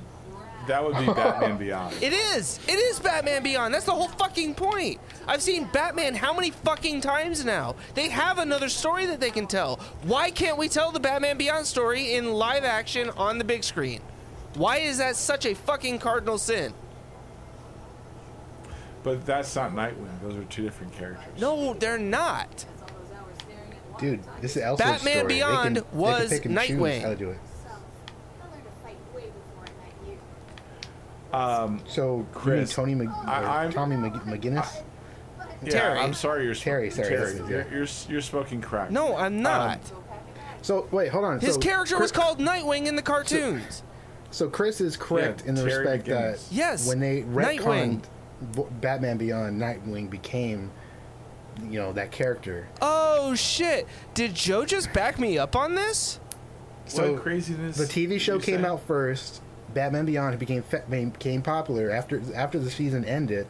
that would be Batman Beyond. It is. It is Batman Beyond. That's the whole fucking point. I've seen Batman how many fucking times now? They have another story that they can tell. Why can't we tell the Batman Beyond story in live action on the big screen? Why is that such a fucking cardinal sin? But that's not Nightwing. Those are two different characters. No, they're not. Dude, this is Elseworlds Batman story. They Beyond can- they can was pick and choose Nightwing. How to do it. I learned to fight way before I met you. So, mean Chris, Tony Mc, I- I'm- Tommy Mc, McGinnis? Yeah, Terry. I'm sorry. You're sp- Terry, sorry, Terry, that's you're, yeah. you're you're smoking crack. No, I'm not. Um, so wait, hold on. His so, character Chris, was called Nightwing in the cartoons. So Chris is correct Yeah, in the Terry respect that Yes, when they Nightwing. retconned B- Batman Beyond, Nightwing became, you know, that character. Oh shit! Did Joe just back me up on this? So what craziness? the TV show came say? out first. Batman Beyond became became popular after after the season ended.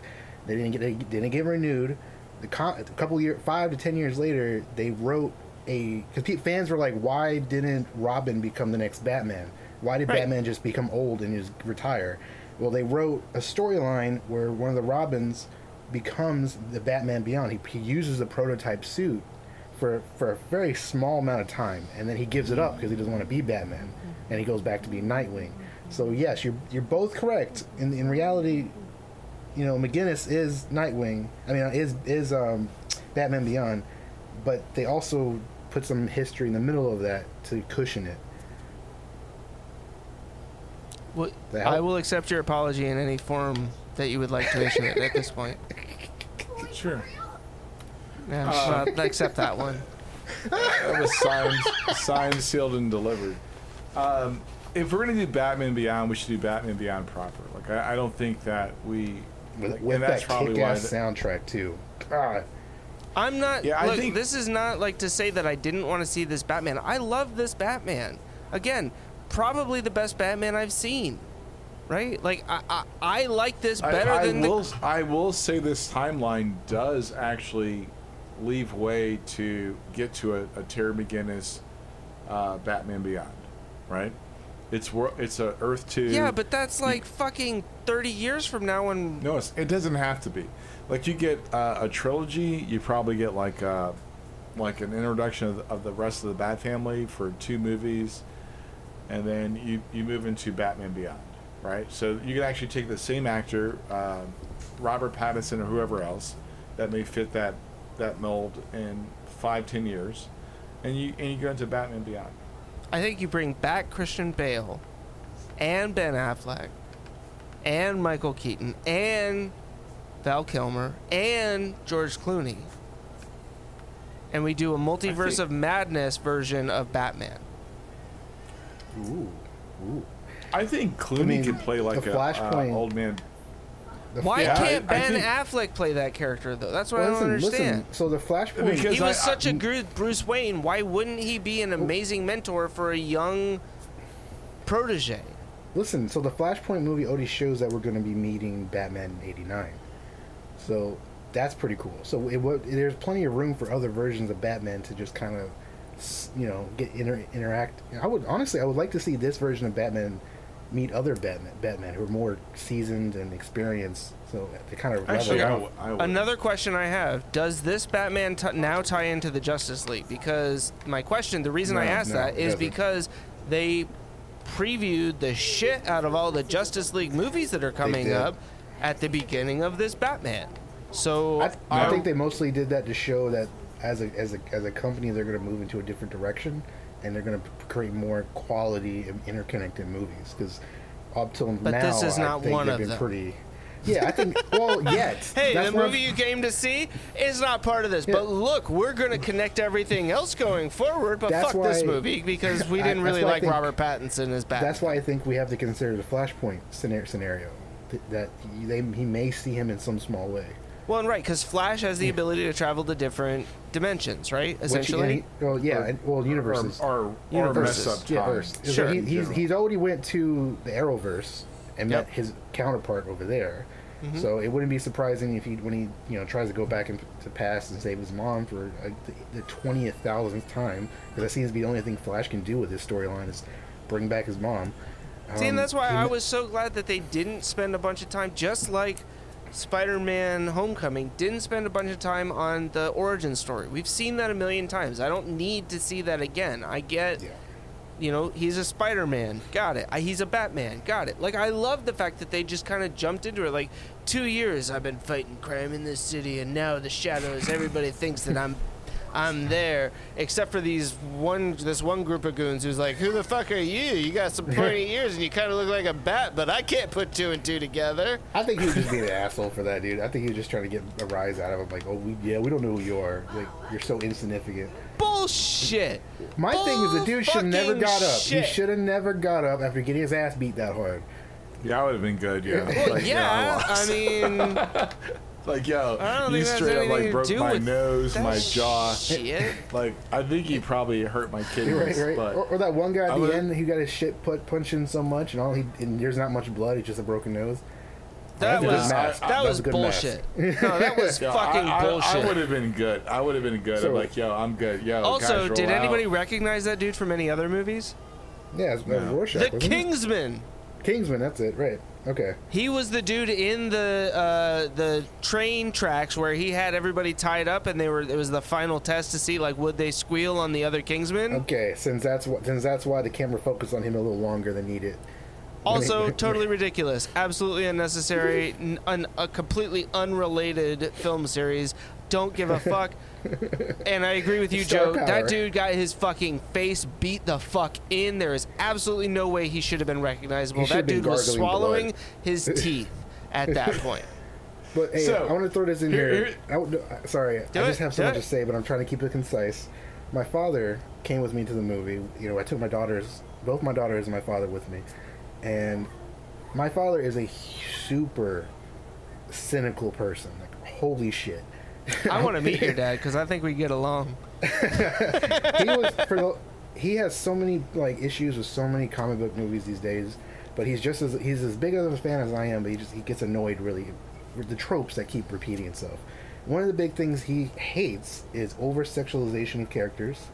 They didn't get they didn't get renewed. The co- a couple year five to ten years later, they wrote a because fans were like, why didn't Robin become the next Batman? Why did Right. Batman just become old and just retire? Well, they wrote a storyline where one of the Robins becomes the Batman Beyond. He, he uses the prototype suit for for a very small amount of time, and then he gives it up because he doesn't want to be Batman, and he goes back to being Nightwing. So yes, you're you're both correct. In in reality, you know McGinnis is Nightwing. I mean, is is um, Batman Beyond, but they also put some history in the middle of that to cushion it. Well, I will accept your apology in any form that you would like to issue it at this point. Sure. Yeah, I'll accept that one. That was signed, signed, sealed, and delivered. Um, if we're gonna do Batman Beyond, we should do Batman Beyond proper. Like I, I don't think that we. With, like, with that's that probably why. kick-ass the- soundtrack too. God, I'm not. Yeah, I think- this is not like to say that I didn't want to see this Batman. I love this Batman. Again, probably the best Batman I've seen. Right? Like I, I, I like this better I, than will. the. I will say this timeline does actually leave way to get to a, a Terry McGinnis uh, Batman Beyond, right? It's it's a Earth two. Yeah, but that's like fucking 30 years from now when. No, it doesn't have to be. Like you get uh, a trilogy, you probably get like uh, like an introduction of the, of the rest of the Bat family for two movies, and then you you move into Batman Beyond, right? So you can actually take the same actor, uh, Robert Pattinson or whoever else, that may fit that that mold in five ten years, and you and you go into Batman Beyond. I think you bring back Christian Bale and Ben Affleck and Michael Keaton and Val Kilmer and George Clooney. And we do a multiverse think- of madness version of Batman. Ooh, ooh. I think Clooney mean, could play like the a uh, Flashpoint- old man. The Why Yeah, can't I Ben think- Affleck play that character though? That's what Well, I don't listen, understand. listen. So the Flashpoint. Because he was I- I- such a good Bruce Wayne. Why wouldn't he be an amazing mentor for a young protege? Listen, so the Flashpoint movie already shows that we're going to be meeting Batman in '89, so that's pretty cool. So it, wa- there's plenty of room for other versions of Batman to just kind of, you know, get inter- interact. I would honestly, I would like to see this version of Batman meet other Batman, Batman who are more seasoned and experienced. So they kind of Actually, I, level w- out. I would. Another question I have: Does this Batman t- now tie into the Justice League? Because my question, the reason I No, asked no, that it is doesn't. because they previewed the shit out of all the Justice League movies that are coming up at the beginning of this Batman. So I, I No. think they mostly did that to show that as a as a as a company they're going to move into a different direction, and they're going to create more quality and interconnected movies. Because up till But now, this is I not think one they've of been them. pretty. Yeah, I think. Well, yet. Hey, the movie you came to see is not part of this. Yeah. But look, we're going to connect everything else going forward. But That's fuck this movie because we didn't that's really like think- Robert Pattinson as Batman. That's why I think we have to consider the Flashpoint scenario. that he, they, he may see him in some small way. Well, and right, because Flash has the ability to travel to different dimensions, right? Essentially. and he- well, yeah, Or- and- well, universes. or, or, or Universes. mess up yeah, time. verse. So Sure. he, he's he's already went to the Arrowverse and Yep. met his counterpart over there. Mm-hmm. So it wouldn't be surprising if he, when he, you know, tries to go back into the past and save his mom for uh, the twentieth thousandth time, because that seems to be the only thing Flash can do with his storyline is bring back his mom. See, Um, and that's why he I was so glad that they didn't spend a bunch of time, just like Spider-Man: Homecoming didn't spend a bunch of time on the origin story. We've seen that a million times. I don't need to see that again. I get, Yeah. you know, he's a Spider-Man, got it. I, he's a Batman, got it. Like I love the fact that they just kind of jumped into it. Like two years I've been fighting crime in this city, and now the shadows. Everybody thinks that I'm. I'm there, except for these one, this one group of goons who's like, "Who the fuck are you? You got some pointy ears and you kind of look like a bat, but I can't put two and two together." I think he was just being an asshole for that, dude. I think he was just trying to get a rise out of him. Like, oh, we, yeah, we don't know who you are. Like, you're so insignificant. Bullshit. My thing is, the dude should have never got up. fucking He should have never got up after getting his ass beat that hard. Yeah, I would have been good. Yeah. Well, Like, yeah, I I mean, like yo, I don't you straight up like broke my nose, my jaw. Shit. Like I think he probably hurt my kidneys, Right, right. but Or, or that one guy at I the would've- end he got his shit put punched in so much, and all he and there's not much blood. It's just a broken nose. That That's a good was mask. that That's was a good mask. bullshit. No, that was yo, fucking I, I, bullshit. I would have been good. I would have been good. So- I'm like, yo, I'm good. Yo, also, guys, did anybody out. recognize that dude from any other movies? Yeah, it's No. Rorschach. The wasn't it? Kingsman. Kingsman. That's it, right? Okay. He was the dude in the uh, the train tracks where he had everybody tied up, and they were it was the final test to see like would they squeal on the other Kingsmen. Okay. Since that's what since that's why the camera focused on him a little longer than needed. Also, totally ridiculous, absolutely unnecessary, n- un- a completely unrelated film series. Don't give a fuck. and I agree with you, Star Joe. power. That dude got his fucking face beat the fuck in. There is absolutely no way he should have been recognizable. That dude was swallowing blood. his teeth at that point. But hey, So, I want to throw this in here- here. I sorry, I it, just have so much it. to say, but I'm trying to keep it concise. My father came with me to the movie. You know, I took my daughters, both my daughters and my father with me, and my father is a super cynical person. Like, holy shit. I want to meet your dad because I think we get along. he was for the, he has so many like issues with so many comic book movies these days, but he's just as he's as big of a fan as I am. But he just he gets annoyed really with the tropes that keep repeating itself. One of the big things he hates is over sexualization of characters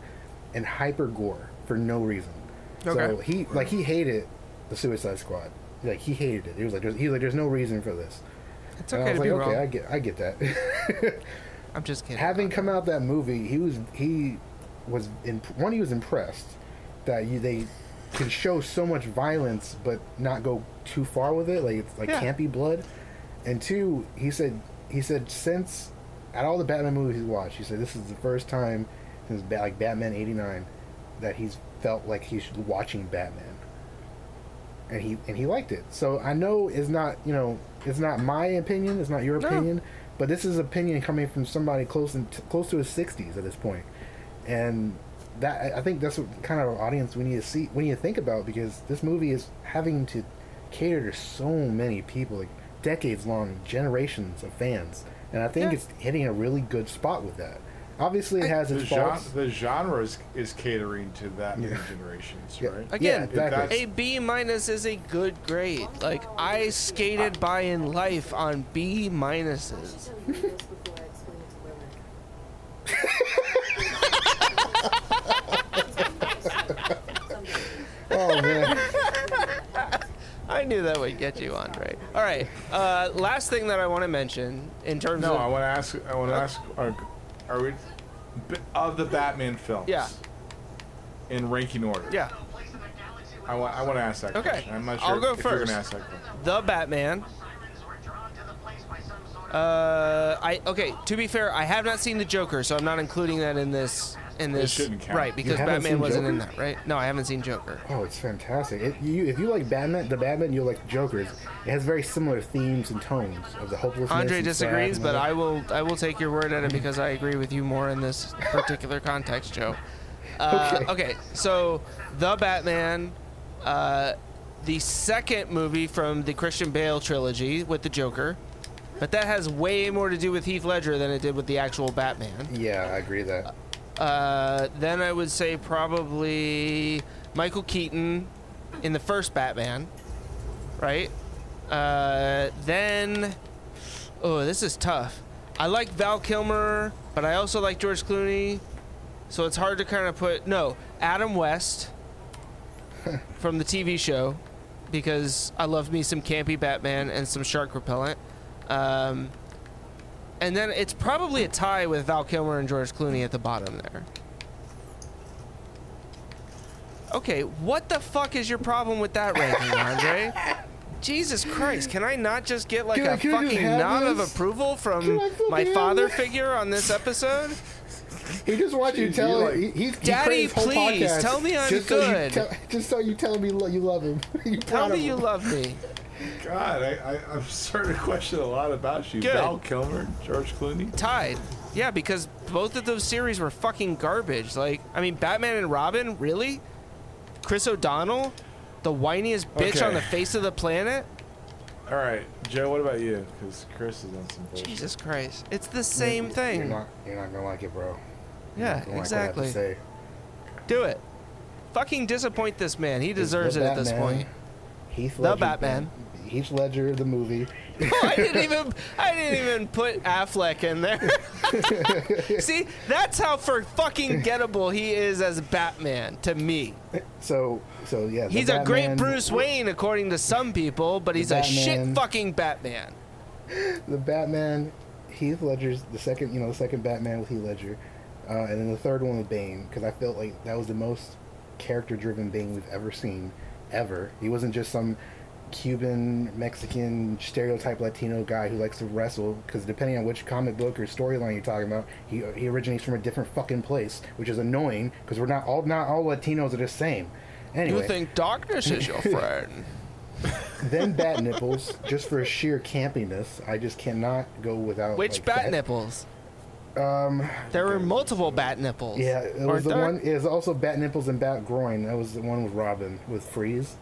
and hyper gore for no reason. So Okay. he like he hated the Suicide Squad. Like he hated it. He was like, there's, he was like, there's no reason for this. It's okay I to was be okay, wrong. I get, I get that. I'm just kidding. having come out that movie, he was he was in one. He was impressed that you they can show so much violence but not go too far with it. Like it's like Yeah. campy blood. And two, he said he said since at all the Batman movies he's watched, he said this is the first time since like Batman '89 that he's felt like he's watching Batman. And he and he liked it. So I know it's not you know it's not my opinion. It's not your No. opinion. But this is opinion coming from somebody close in, close to his 60s at this point, and that I- I think that's what kind of audience we need to see, we need to think about because this movie is having to cater to so many people, like decades long, generations of fans, and I think Yeah. it's hitting a really good spot with that. Obviously, it has The, its genre, faults. the genre is, is catering to that many Yeah. generations, Yeah. right? Again, yeah, exactly. A B minus is a good grade. Like I skated by in life on B minuses. Tell me this before I explain it to Lily. oh man, I knew that would get you, Andre. All right. Uh, last thing that I want to mention in terms No, of I want to ask. I want to ask. Are, are we of the Batman films? Yeah. In ranking order. yeah, I want. I want to ask that. Okay, Question. I'm not sure I'll go if you're first. gonna ask that question. the Batman. Uh, I okay. To be fair, I have not seen the Joker, so I'm not including that in this. In this, shouldn't count. right? Because haven't Batman seen wasn't in that, right? No, I haven't seen Joker. oh, it's fantastic. It, you, if you like Batman, the Batman, you'll like Joker's. It has very similar themes and tones of the hopelessness. Andre and sad disagrees, and but all. I will I will take your word at it because I agree with you more in this particular context, Joe. Uh, Okay. okay, so the Batman, uh, the second movie from the Christian Bale trilogy with the Joker, but that has way more to do with Heath Ledger than it did with the actual Batman. Yeah, I agree that. Uh, then I would say probably Michael Keaton in the first Batman, right? Uh, then, oh, this is tough. I like Val Kilmer, but I also like George Clooney, so it's hard to kind of put. No, Adam West from the TV show, because I love me some campy Batman and some shark repellent. Um, and then it's probably a tie with Val Kilmer and George Clooney at the bottom there. Okay, what the fuck is your problem with that ranking, Andre? Jesus Christ, can I not just get like Can I- a can fucking have nod of approval from my father this? figure on this episode? He just wants you to tell him. like- he, he Daddy, created this whole please, tell me I'm just So good. you tell, just so you tell me lo- you love him. you Tell proud of me you love me. God, I, I, I'm starting to question a lot about you. Good. Val Kilmer, George Clooney. Tied. Yeah, because both of those series were fucking garbage. Like, I mean, Batman and Robin, really? Chris O'Donnell, the whiniest bitch Okay. on the face of the planet? All right, Joe. What about you? Because Chris is on some bullshit. Jesus Christ. It's the same You're thing. not, you're not gonna like it, bro. You're Yeah, not gonna like what I have exactly. to say. Do it. Fucking disappoint this man. He deserves The it at this point. Heath The Ledger, Batman. Heath Ledger, the movie, I didn't even I didn't even put Affleck in there. See, that's how for fucking gettable he is as Batman to me. So, so yeah. He's a great Bruce Wayne according to some people, but he's a shit fucking Batman. The Batman, Heath Ledger's the second, you know, the second Batman with Heath Ledger, uh, and then the third one with Bane, because I felt like that was the most character-driven Bane we've ever seen, ever. He wasn't just some Cuban, Mexican, stereotype Latino guy who likes to wrestle. Because depending on which comic book or storyline you're talking about, he he originates from a different fucking place, which is annoying because we're not all not all Latinos are the same. Anyway, You think darkness is your friend? then bat nipples, just for sheer campiness, I just cannot go without. Which like, bat nipples? Um, There were multiple bat nipples. yeah, it was the there? one. It was also bat nipples and bat groin. That was the one with Robin with Freeze.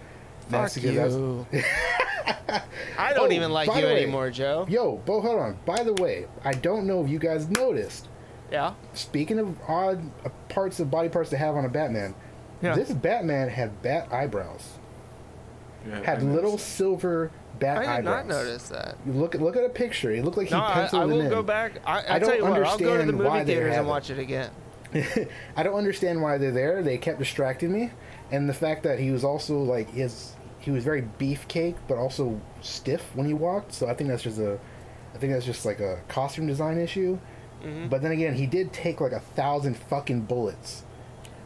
Fuck you. I don't Oh, even like you way- anymore, Joe. Yo, Bo, hold on. By the way, I don't know if you guys noticed. Yeah. Speaking of odd parts of body parts to have on a Batman, Yeah. this Batman had bat eyebrows. Yeah, Had I little noticed. silver bat eyebrows. I did eyebrows. not notice that. You look look at a picture. It looked like he No, I, penciled I them will in. go back. I, I, I tell don't you what, I'll go to the movie they theaters have and it. watch it again. I don't understand why they're there. They kept distracting me, and the fact that he was also like his he was very beefcake, but also stiff when he walked. So I think that's just a, I think that's just like a costume design issue. Mm-hmm. But then again, he did take like a thousand fucking bullets,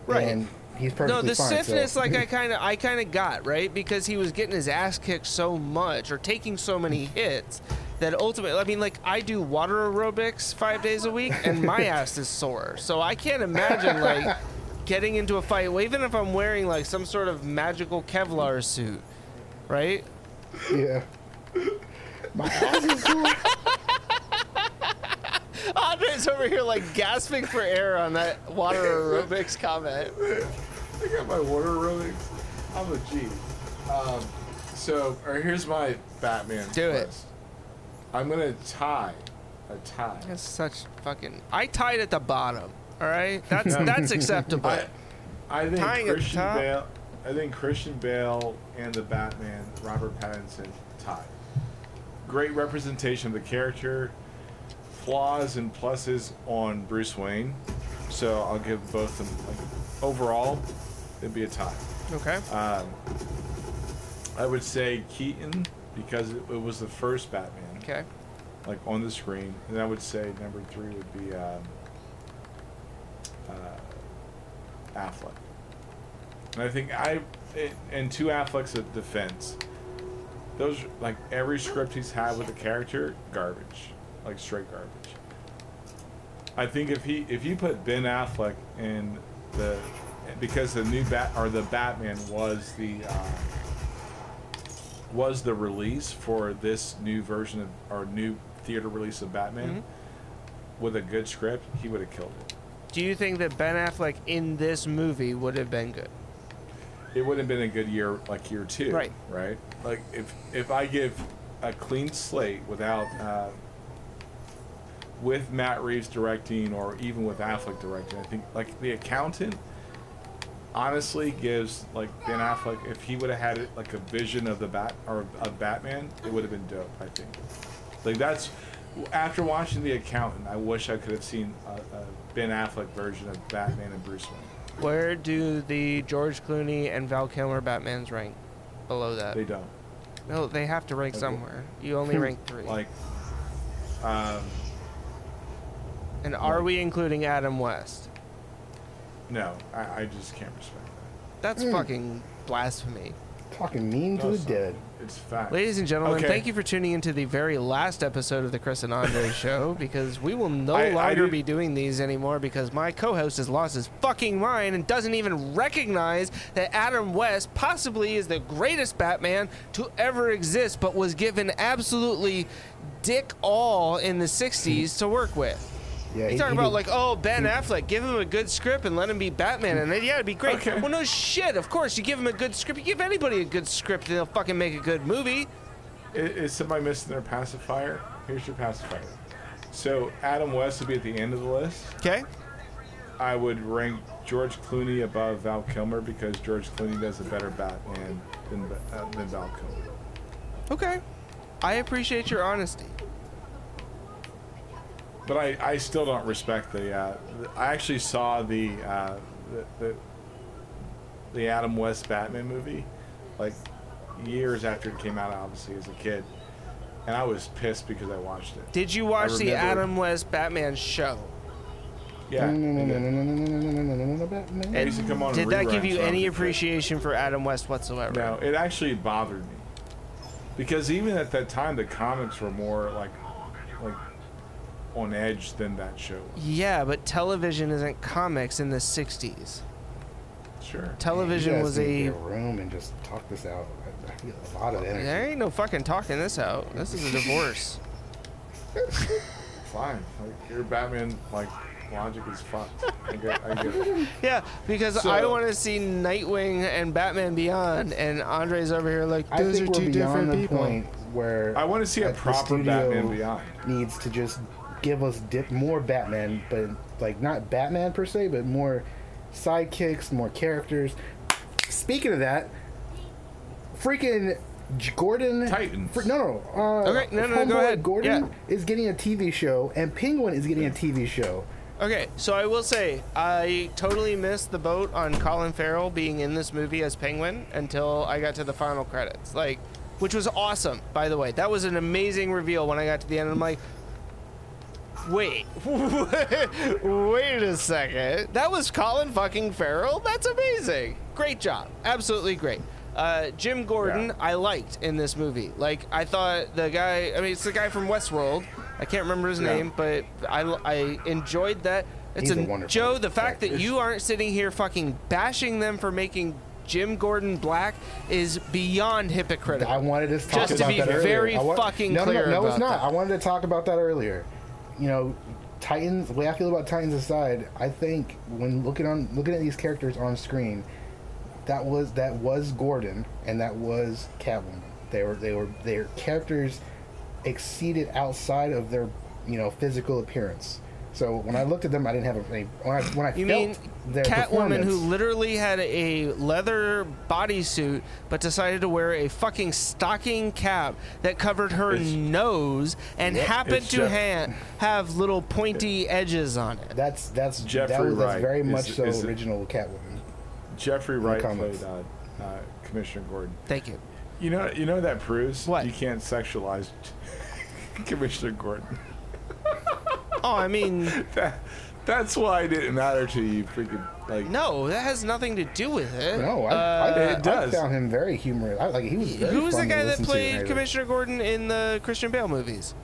Right. And he's perfectly No, the fine. stiffness, so. like I kind of, I kind of got right because he was getting his ass kicked so much or taking so many hits that ultimately, I mean, like I do water aerobics five days a week and my ass is sore, so I can't imagine like getting into a fight, well, even if I'm wearing like some sort of magical Kevlar suit, right? yeah. My ass is sore. Andre's over here like gasping for air on that water aerobics comment. I got my water aerobics. I'm a G. Um, so, or here's my Batman. Do it. I'm gonna tie a tie. That's such fucking. I tied at the bottom. All right, that's that's acceptable. I, I think Tying at the Christian top? Bale. I think Christian Bale and the Batman, Robert Pattinson, tie. Great representation of the character, flaws and pluses on Bruce Wayne. So I'll give both of them. Like, overall, it'd be a tie. okay. Um, I would say Keaton because it, it was the first Batman, Okay. like on the screen, and I would say number three would be um, uh, Affleck. And I think I, it, and to Affleck's at defense, those like every script he's had with the character, garbage, like straight garbage. I think if he if you put Ben Affleck in the because the new bat or the Batman was the uh, was the release for this new version of or new theater release of Batman with a good script, he would have killed it. Do you think that Ben Affleck in this movie would have been good? It wouldn't have been a good year, like year two, Right. Right. Like if if I give a clean slate without uh, with Matt Reeves directing or even with Affleck directing, I think like the accountant honestly gives like Ben Affleck if he would have had it like a vision of the bat or of Batman, it would have been dope. I think. Like that's after watching the accountant, I wish I could have seen a, a Ben Affleck version of Batman and Bruce Wayne. Where do the George Clooney and Val Kilmer Batmans rank below that? They don't. no, they have to rank Okay. somewhere. You only rank three. Like, um, and are we including Adam West? no, I, I just can't respect that. That's Mm. fucking blasphemy. Talking mean to the it's not. dead. It's fact. Ladies and gentlemen, Okay. thank you for tuning into the very last episode of the Chris and Andre show because we will no I- I longer did- be doing these anymore because my co-host has lost his fucking mind and doesn't even recognize that Adam West possibly is the greatest Batman to ever exist but was given absolutely dick all in the 60s to work with. Yeah, He's he- talking he about did- like, oh, Ben Affleck, give him a good script and let him be Batman, and then yeah, it'd be great. Okay. Well, no shit. Of course, you give him a good script. You give anybody a good script, and they'll fucking make a good movie. I- Is, somebody missing their pacifier? Here's your pacifier. So Adam West would be at the end of the list. Okay. I would rank George Clooney above Val Kilmer because George Clooney does a better Batman than uh, than Val Kilmer. Okay. I appreciate your honesty but I, I still don't respect the. Uh, I actually saw the, uh, the, the the Adam West Batman movie, like years after it came out, obviously as a kid, and I was pissed because I watched it. Did you watch the Adam West Batman show? Yeah. Did that give you any appreciation for Adam West whatsoever? No, it actually bothered me because even at that time, the comics were more like on edge than that show. was. Yeah, but television isn't comics in the 60s. Sure. Television You guys was need to a. room and just talk this out. I, I feel a lot of energy. There ain't no fucking talking this out. This is a divorce. Fine. Like, your Batman like logic is fucked. I get. I get it. Yeah, because So- I want to see Nightwing and Batman Beyond, and Andre's over here like, I those think are we're two different the people. point where I want to see a proper Batman Beyond. needs to just give us dip more Batman, but like not Batman per se, but more sidekicks, more characters. Speaking of that, freaking Gordon Titans. fr- no, no, uh, Okay, no, no, go ahead. Gordon Yeah. is getting a TV show, and Penguin is getting a TV show. Okay, so I will say I totally missed the boat on Colin Farrell being in this movie as Penguin until I got to the final credits. Like, which was awesome, by the way. That was an amazing reveal when I got to the end. I'm like, wait, wait a second. That was Colin fucking Farrell. That's amazing. Great job. Absolutely great. Uh, Jim Gordon, Yeah. I liked in this movie. Like, I thought the guy. I mean, it's the guy from Westworld. I can't remember his Yeah. name, but I, I enjoyed that. It's He's a, wonderful Joe. The fact that you aren't sitting here fucking bashing them for making Jim Gordon black is beyond hypocritical. I wanted to talk Just to about be that earlier. very I wa- fucking no, clear No, no, no, about it's not. that. I wanted to talk about that earlier. You know, Titans. The way I feel about Titans aside, I think when looking on looking at these characters on screen, that was that was Gordon and that was Catwoman. They were they were their characters exceeded outside of their you know physical appearance. So when I looked at them, I didn't have any. When I when I You felt mean their Catwoman, who literally had a leather bodysuit, but decided to wear a fucking stocking cap that covered her It's- nose and happened to Jeff- ha- have little pointy edges on it. That's that's that Jeffrey was that's Wright very is- much so is- original Catwoman. Jeffrey Wright played uh, uh, Commissioner Gordon. Thank you. You know, you know that proves What? you can't sexualize Commissioner Gordon. Oh, I mean, That, that's why it didn't matter to you. Freaking like no, that has nothing to do with it. No, I, Uh, I, It I does. found him very humorous. I, like he was. Very Who was the fun to guy that listen to played and Commissioner Gordon in the Christian Bale movies?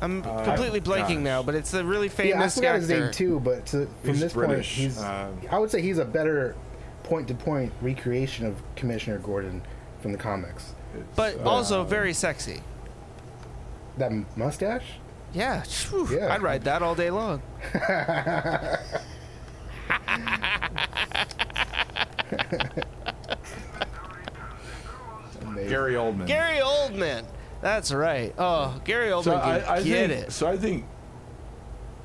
I'm Uh, completely blanking gosh. now, but it's the really everything. Yeah, I famous forgot his actor. name too. But to, from He's this point, British, he's. um, I would say he's a better point-to-point recreation of Commissioner Gordon from the comics. it's, But uh, also very sexy. That mustache. Yeah, phew, Yeah. I'd ride that all day long. Amazing. Gary Oldman. Gary Oldman. That's right. Oh, Gary Oldman so can I, I get think, it. So I think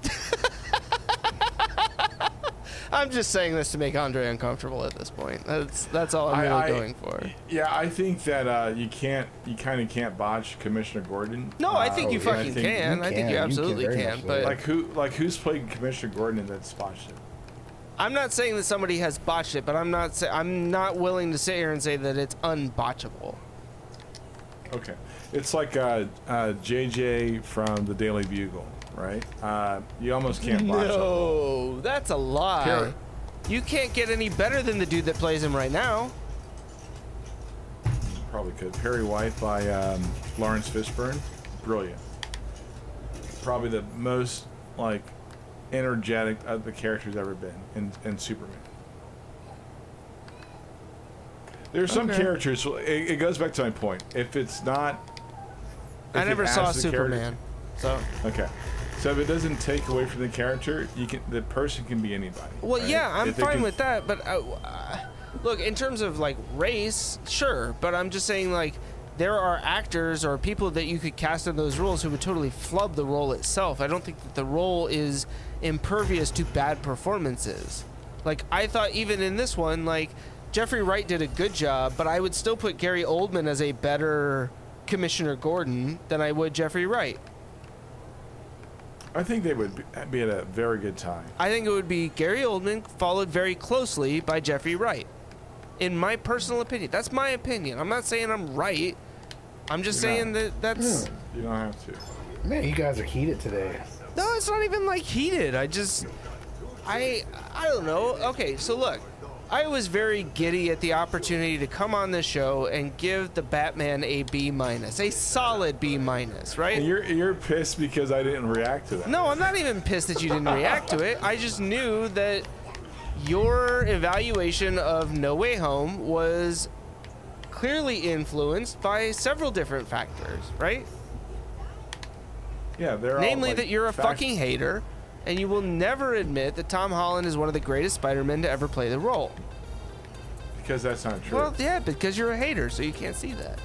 I'm just saying this to make Andre uncomfortable at this point. That's that's all I'm I- really I- going for. Yeah, I think that uh, you can't, you kind of can't botch Commissioner Gordon. No, I Uh, think you and I fucking think- can. you I think can. you You can absolutely can. But Like who, like who's played Commissioner Gordon and that's botched it? I'm not saying that somebody has botched it, but I'm not say, I'm not willing to sit here and say that it's unbotchable. Okay, it's like uh, uh, JJ from the Daily Bugle, right? Uh, you almost can't botch it. No, that's a lie. Here. You can't get any better than the dude that plays him right now. Probably could. Perry White by um, Laurence Fishburne, brilliant. Probably the most like energetic of the characters ever been in, in Superman. There's some Okay. characters. It, it goes back to my point. If it's not, I if it never saw to character- Superman, so Okay. So if it doesn't take away from the character, you can the person can be anybody. Well, right? yeah, I'm If fine can- with that, but uh, uh, look, in terms of like race, sure, but I'm just saying like there are actors or people that you could cast in those roles who would totally flub the role itself. I don't think that the role is impervious to bad performances. Like I thought, even in this one, like Jeffrey Wright did a good job, but I would still put Gary Oldman as a better Commissioner Gordon than I would Jeffrey Wright. I think they would be- be at a very good time. I think it would be Gary Oldman followed very closely by Jeffrey Wright. In my personal opinion, that's my opinion. I'm not saying I'm right. I'm just You're saying not. that that's You don't have to. Man, you guys are heated today. no. It's not even like heated. I just I I don't know. Okay, so look, I was very giddy at the opportunity to come on this show and give the Batman a B minus, a solid B minus, right? And you're you're pissed because I didn't react to that. No, I'm not even pissed that you didn't react to it. I just knew that your evaluation of No Way Home was clearly influenced by several different factors, right? Yeah, they're all, Namely, like, that you're a fact- fucking hater and you will never admit that Tom Holland is one of the greatest Spider-Men to ever play the role. because that's not true. Well, yeah, because you're a hater, so you can't see that.